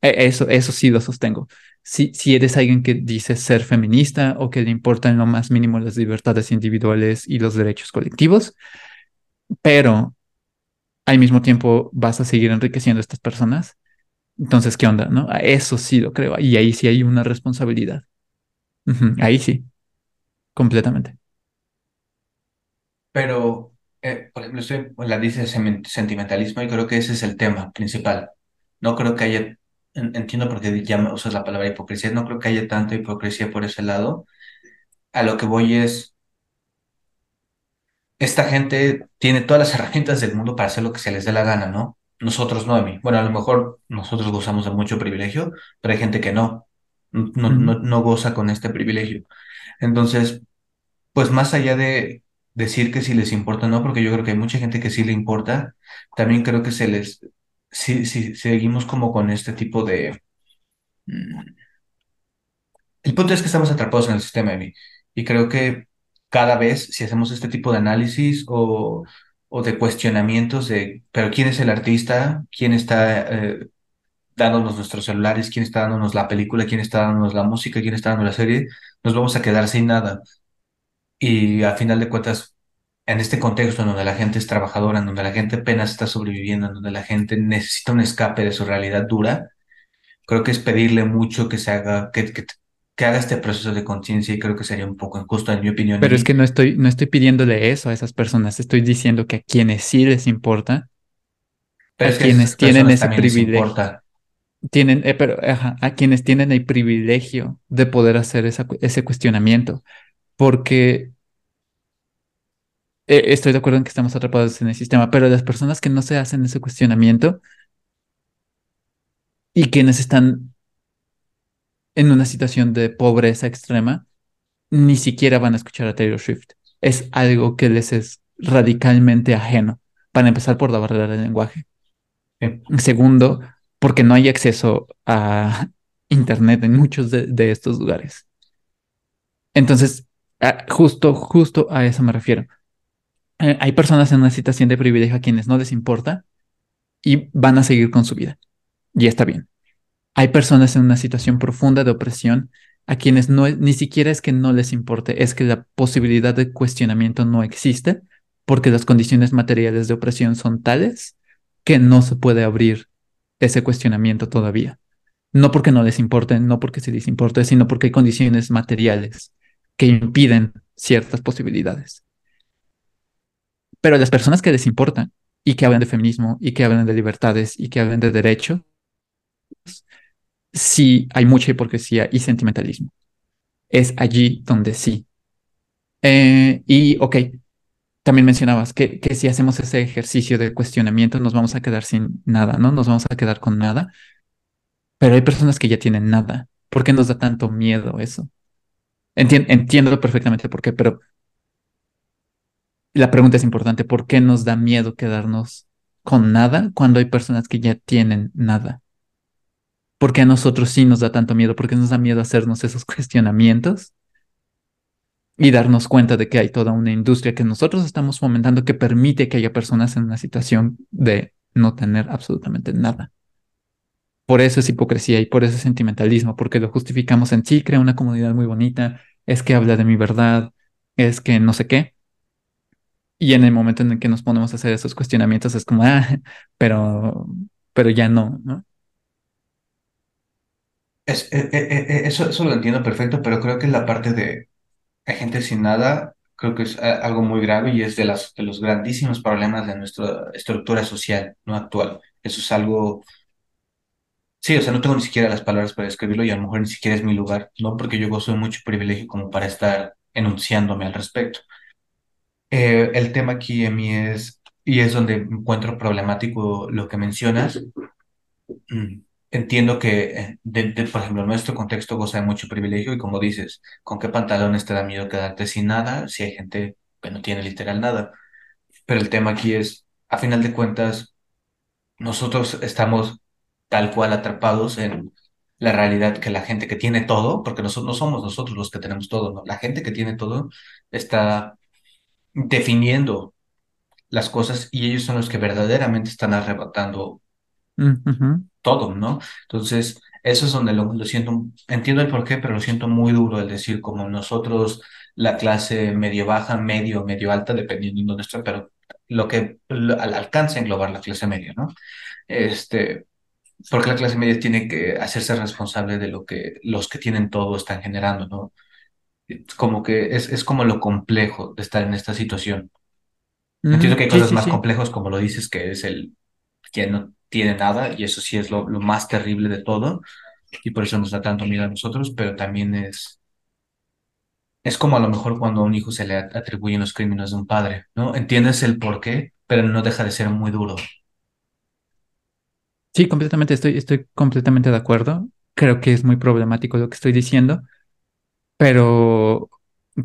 E- Eso, eso sí lo sostengo. Si, si eres alguien que dice ser feminista o que le importan lo más mínimo las libertades individuales y los derechos colectivos, pero al mismo tiempo vas a seguir enriqueciendo a estas personas, entonces, ¿qué onda? ¿No? Eso sí lo creo. Y ahí sí hay una responsabilidad. Ahí sí, completamente. Pero, eh, por ejemplo, estoy, la dice sentimentalismo y creo que ese es el tema principal. No creo que haya, en- entiendo por qué ya usas la palabra hipocresía, no creo que haya tanta hipocresía por ese lado. A lo que voy es esta gente tiene todas las herramientas del mundo para hacer lo que se les dé la gana, ¿no? Nosotros no, Emi. Bueno, a lo mejor nosotros gozamos de mucho privilegio, pero hay gente que no, no, no, no goza con este privilegio. Entonces, pues más allá de decir que si les importa o no, porque yo creo que hay mucha gente que sí le importa, también creo que se les, si, si seguimos como con este tipo de... mm, el punto es que estamos atrapados en el sistema, Emi, y creo que cada vez, si hacemos este tipo de análisis o, o de cuestionamientos de, pero ¿quién es el artista? ¿Quién está eh, dándonos nuestros celulares? ¿Quién está dándonos la película? ¿Quién está dándonos la música? ¿Quién está dando la serie? Nos vamos a quedar sin nada. Y a final de cuentas, en este contexto en donde la gente es trabajadora, en donde la gente apenas está sobreviviendo, en donde la gente necesita un escape de su realidad dura, creo que es pedirle mucho que se haga, que, que, que haga este proceso de conciencia y creo que sería un poco injusto, en mi opinión, Pero es que no estoy, no estoy pidiéndole eso a esas personas. Estoy diciendo que a quienes sí les importa, Pero a quienes tienen ese privilegio, tienen, eh, pero, ajá, a quienes tienen el privilegio de poder hacer esa ese cuestionamiento, porque eh, estoy de acuerdo en que estamos atrapados en el sistema, pero las personas que no se hacen ese cuestionamiento y quienes están en una situación de pobreza extrema, ni siquiera van a escuchar a Taylor Swift. Es algo que les es radicalmente ajeno, para empezar por la barrera del lenguaje. Sí. Segundo, porque no hay acceso a Internet en muchos de, de estos lugares. Entonces, a- justo, justo a eso me refiero. Eh, hay personas en una situación de privilegio a quienes no les importa y van a seguir con su vida. Y está bien. Hay personas en una situación profunda de opresión a quienes no, ni siquiera es que no les importe, es que la posibilidad de cuestionamiento no existe porque las condiciones materiales de opresión son tales que no se puede abrir ese cuestionamiento todavía. No porque no les importe, no porque se les importe, sino porque hay condiciones materiales que impiden ciertas posibilidades. Pero las personas que les importan y que hablan de feminismo y que hablan de libertades y que hablan de derechos, sí hay mucha hipocresía y sentimentalismo. Es allí donde sí. Eh, y, ok, también mencionabas que, que si hacemos ese ejercicio de cuestionamiento nos vamos a quedar sin nada, ¿no? Nos vamos a quedar con nada, pero hay personas que ya tienen nada. ¿Por qué nos da tanto miedo eso? Entien- entiendo perfectamente por qué, pero la pregunta es importante, ¿por qué nos da miedo quedarnos con nada cuando hay personas que ya tienen nada? ¿Por qué a nosotros sí nos da tanto miedo? ¿Por qué nos da miedo hacernos esos cuestionamientos y darnos cuenta de que hay toda una industria que nosotros estamos fomentando que permite que haya personas en una situación de no tener absolutamente nada? Por eso es hipocresía y por eso es sentimentalismo, porque lo justificamos en sí, crea una comunidad muy bonita, es que habla de mi verdad, es que no sé qué. Y en el momento en el que nos ponemos a hacer esos cuestionamientos es como, ah, pero, pero ya no, ¿no? Es, eh, eh, eh, eh, eso, eso lo entiendo perfecto, pero creo que la parte de gente sin nada, creo que es algo muy grave y es de, las, de los grandísimos problemas de nuestra estructura social, ¿no? Actual. Eso es algo, sí, o sea, no tengo ni siquiera las palabras para describirlo y a lo mejor ni siquiera es mi lugar, ¿no? Porque yo gozo de mucho privilegio como para estar enunciándome al respecto. El tema aquí en mí es, y es donde encuentro problemático lo que mencionas, Mm, Entiendo que, eh, por ejemplo, nuestro contexto goza de mucho privilegio y como dices, ¿con qué pantalones te da miedo quedarte sin nada si hay gente que no tiene literal nada? Pero el tema aquí es, a final de cuentas, nosotros estamos tal cual atrapados en la realidad que la gente que tiene todo, porque nosotros no somos nosotros los que tenemos todo, ¿no? La gente que tiene todo está definiendo las cosas y ellos son los que verdaderamente están arrebatando Ujú, todo, ¿no? Entonces, eso es donde lo, lo siento, entiendo el porqué, pero lo siento muy duro el decir como nosotros, la clase medio baja, medio, medio alta, dependiendo de nuestra, pero lo que lo- al- alcanza a englobar la clase media, ¿no? Este, porque la clase media tiene que hacerse responsable de lo que los que tienen todo están generando, ¿no? Como que es, es como lo complejo de estar en esta situación. Entiendo que hay sí, cosas sí, más sí. complejas, como lo dices, que es el que no tiene nada, y eso sí es lo, más terrible de todo y por eso nos da tanto miedo a nosotros, pero también es, es como a lo mejor cuando a un hijo se le at- atribuyen los crímenes de un padre, ¿no? Entiendes el porqué, pero no deja de ser muy duro. Sí, completamente, estoy, estoy completamente de acuerdo. Creo que es muy problemático lo que estoy diciendo, pero,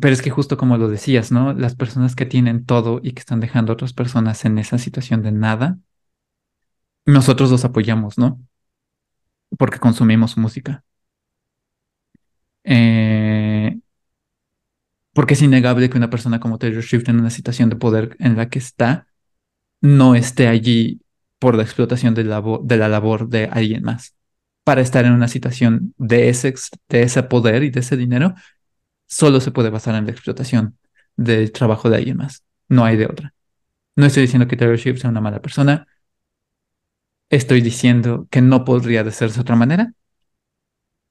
pero es que justo como lo decías, ¿no? Las personas que tienen todo y que están dejando a otras personas en esa situación de nada, nosotros los apoyamos, ¿no? Porque consumimos su música. Eh, porque es innegable que una persona como Taylor Swift en una situación de poder en la que está, no esté allí por la explotación de, de la labor de alguien más. Para estar en una situación de ese, de ese poder y de ese dinero, solo se puede basar en la explotación del trabajo de alguien más. No hay de otra. No estoy diciendo que Taylor Swift sea una mala persona, estoy diciendo que no podría de ser de otra manera,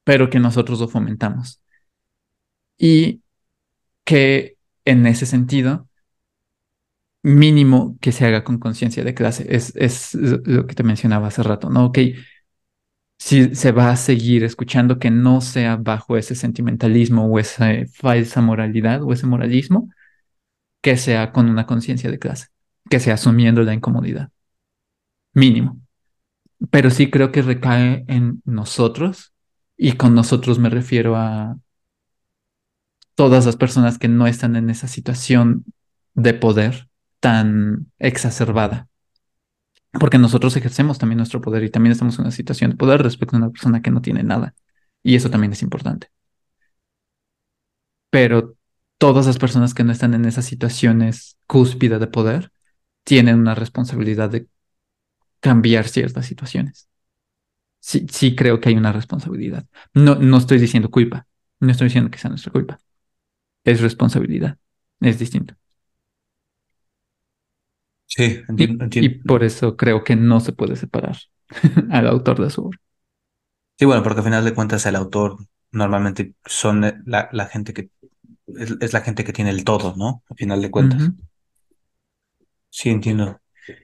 pero que nosotros lo fomentamos. Y que en ese sentido, mínimo que se haga con conciencia de clase. Es, es lo que te mencionaba hace rato, ¿no? Ok, si se va a seguir escuchando que no sea bajo ese sentimentalismo o esa falsa moralidad o ese moralismo, que sea con una conciencia de clase, que sea asumiendo la incomodidad, mínimo. Pero sí creo que recae en nosotros, y con nosotros me refiero a todas las personas que no están en esa situación de poder tan exacerbada. Porque nosotros ejercemos también nuestro poder y también estamos en una situación de poder respecto a una persona que no tiene nada. Y eso también es importante. Pero todas las personas que no están en esas situaciones cúspide de poder tienen una responsabilidad de cambiar ciertas situaciones. Sí, sí creo que hay una responsabilidad. No, no estoy diciendo culpa. No estoy diciendo que sea nuestra culpa. Es responsabilidad. Es distinto. Sí, Y, entiendo, y por eso creo que no se puede separar al autor de su obra. Sí, bueno, porque al final de cuentas el autor normalmente son eh, la, la gente que es, es la gente que tiene el todo, ¿no? Al final de cuentas. Sí, entiendo.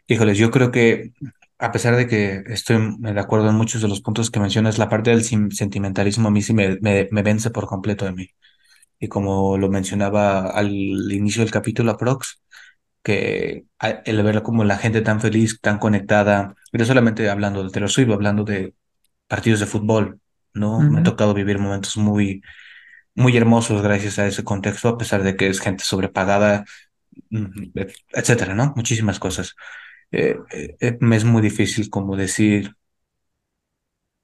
Híjoles, yo creo que a pesar de que estoy de acuerdo en muchos de los puntos que mencionas, la parte del sentimentalismo a mí sí me, me, me vence por completo de mí. Y como lo mencionaba al inicio del capítulo aprox, que el ver como la gente tan feliz, tan conectada, no solamente hablando de Taylor Swift, hablando de partidos de fútbol, ¿no? Me ha tocado vivir momentos muy, muy hermosos gracias a ese contexto, a pesar de que es gente sobrepagada mm, et- etcétera, ¿no? Muchísimas cosas. Eh, eh, eh, me es muy difícil como decir,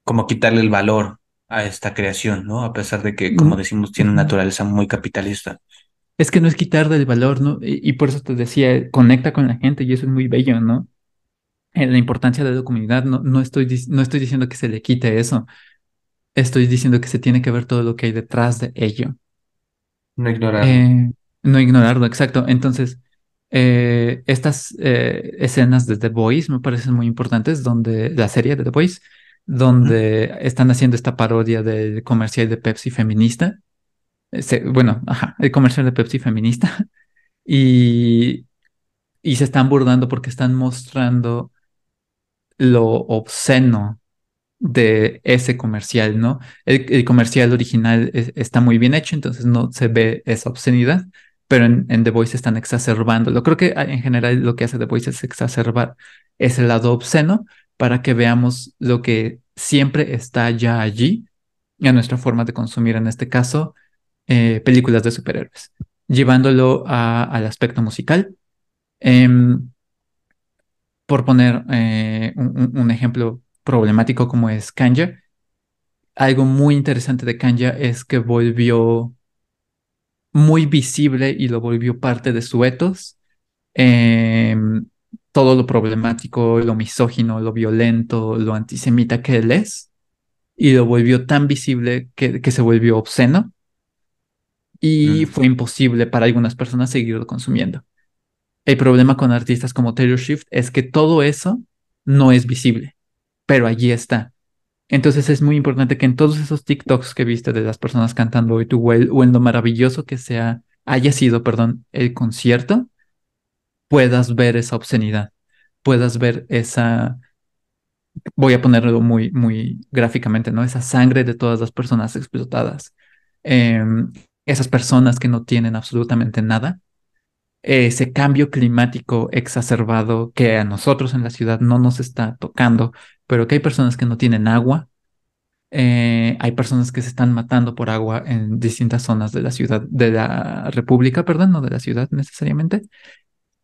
como quitarle el valor a esta creación, ¿no? A pesar de que, como decimos, tiene una naturaleza muy capitalista. Es que no es quitar del valor, ¿no? Y, y por eso te decía, conecta con la gente y eso es muy bello, ¿no? Eh, La importancia de la comunidad, no, no estoy, no estoy diciendo que se le quite eso, estoy diciendo que se tiene que ver todo lo que hay detrás de ello. No ignorarlo. Eh, no ignorarlo, exacto. Entonces, eh, estas eh, escenas de The Boys me parecen muy importantes, donde la serie de The Boys, donde están haciendo esta parodia del comercial de Pepsi feminista. Se- bueno, ajá, el comercial de Pepsi feminista. Y, y se están burlando porque están mostrando lo obsceno de ese comercial, ¿no? El, el comercial original es- está muy bien hecho, entonces no se ve esa obscenidad, pero en, The Voice están exacerbándolo. Creo que ah, en general lo que hace The Voice es exacerbar ese lado obsceno para que veamos lo que siempre está ya allí, a nuestra forma de consumir, en este caso, eh, películas de superhéroes, llevándolo a- al aspecto musical. Em, por poner eh, un ejemplo problemático como es Kanye, algo muy interesante de Kanye es que volvió muy visible y lo volvió parte de su ethos. em, todo lo problemático, lo misógino, lo violento, lo antisemita que él es, y lo volvió tan visible que, que se volvió obsceno y Mm. fue imposible para algunas personas seguirlo consumiendo. El problema con artistas como Taylor Swift es que todo eso no es visible, pero allí está. Entonces es muy importante que en todos esos TikToks que viste de las personas cantando It Well o en lo maravilloso que sea, haya sido, perdón, el concierto, puedas ver esa obscenidad, puedas ver esa, voy a ponerlo muy, muy gráficamente, ¿no? Esa sangre de todas las personas explotadas, Em, esas personas que no tienen absolutamente nada, ese cambio climático exacerbado que a nosotros en la ciudad no nos está tocando, pero que hay personas que no tienen agua Eh, hay personas que se están matando por agua en distintas zonas de la ciudad, de la República, perdón, no de la ciudad necesariamente.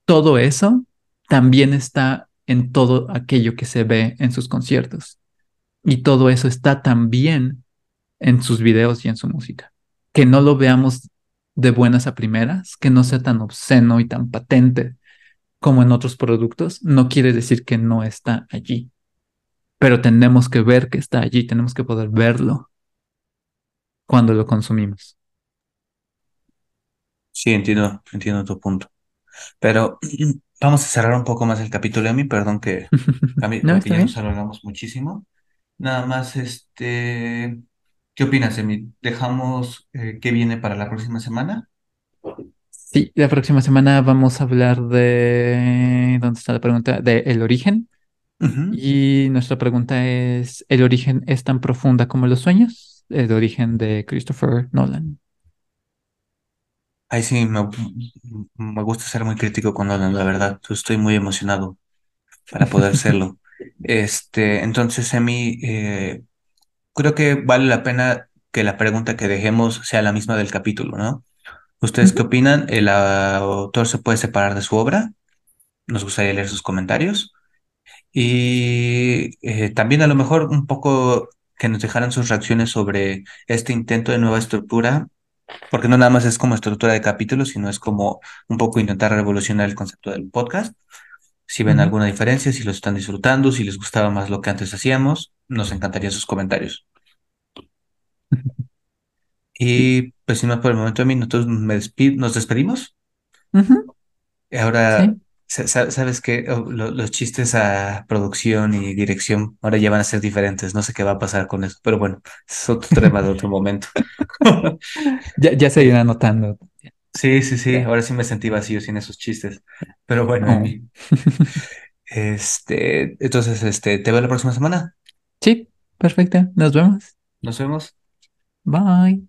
Todo eso también está en todo aquello que se ve en sus conciertos. Y todo eso está también en sus videos y en su música. Que no lo veamos de buenas a primeras, que no sea tan obsceno y tan patente como en otros productos, no quiere decir que no está allí. Pero tenemos que ver que está allí, tenemos que poder verlo cuando lo consumimos. Sí, entiendo, entiendo tu punto. Pero vamos a cerrar un poco más el capítulo, Emi. Perdón que, a mí- ¿No? porque ¿Está ya nos alargamos muchísimo. Nada más, este, ¿qué opinas, Emi? ¿Dejamos eh, qué viene para la próxima semana? Sí, la próxima semana vamos a hablar de... ¿Dónde está la pregunta? De el origen. Y nuestra pregunta es, ¿el origen es tan profunda como los sueños? El origen de Christopher Nolan. Ahí sí, me, me gusta ser muy crítico con Nolan, la verdad. Estoy muy emocionado para poder serlo. Este, entonces, Emi, eh, creo que vale la pena que la pregunta que dejemos sea la misma del capítulo, ¿no? ¿Ustedes qué opinan? ¿El autor se puede separar de su obra? Nos gustaría leer sus comentarios. Y eh, también a lo mejor un poco que nos dejaran sus reacciones sobre este intento de nueva estructura, porque no nada más es como estructura de capítulos, sino es como un poco intentar revolucionar el concepto del podcast. Si ven alguna diferencia, si lo están disfrutando, si les gustaba más lo que antes hacíamos, nos encantaría sus comentarios. Y pues sin más por el momento, a mí nosotros me despi- nos despedimos. Ahora, Sí. Sa- sa- sabes que oh, lo- los chistes a producción y dirección ahora ya van a ser diferentes. No sé qué va a pasar con eso, pero bueno, es otro tema de otro momento. Ya, ya se irá notando. Sí, sí, sí, ahora sí me sentí vacío sin esos chistes. Pero bueno. Emi, este, entonces, este, te veo la próxima semana. Sí, perfecto. Nos vemos. Nos vemos. Bye.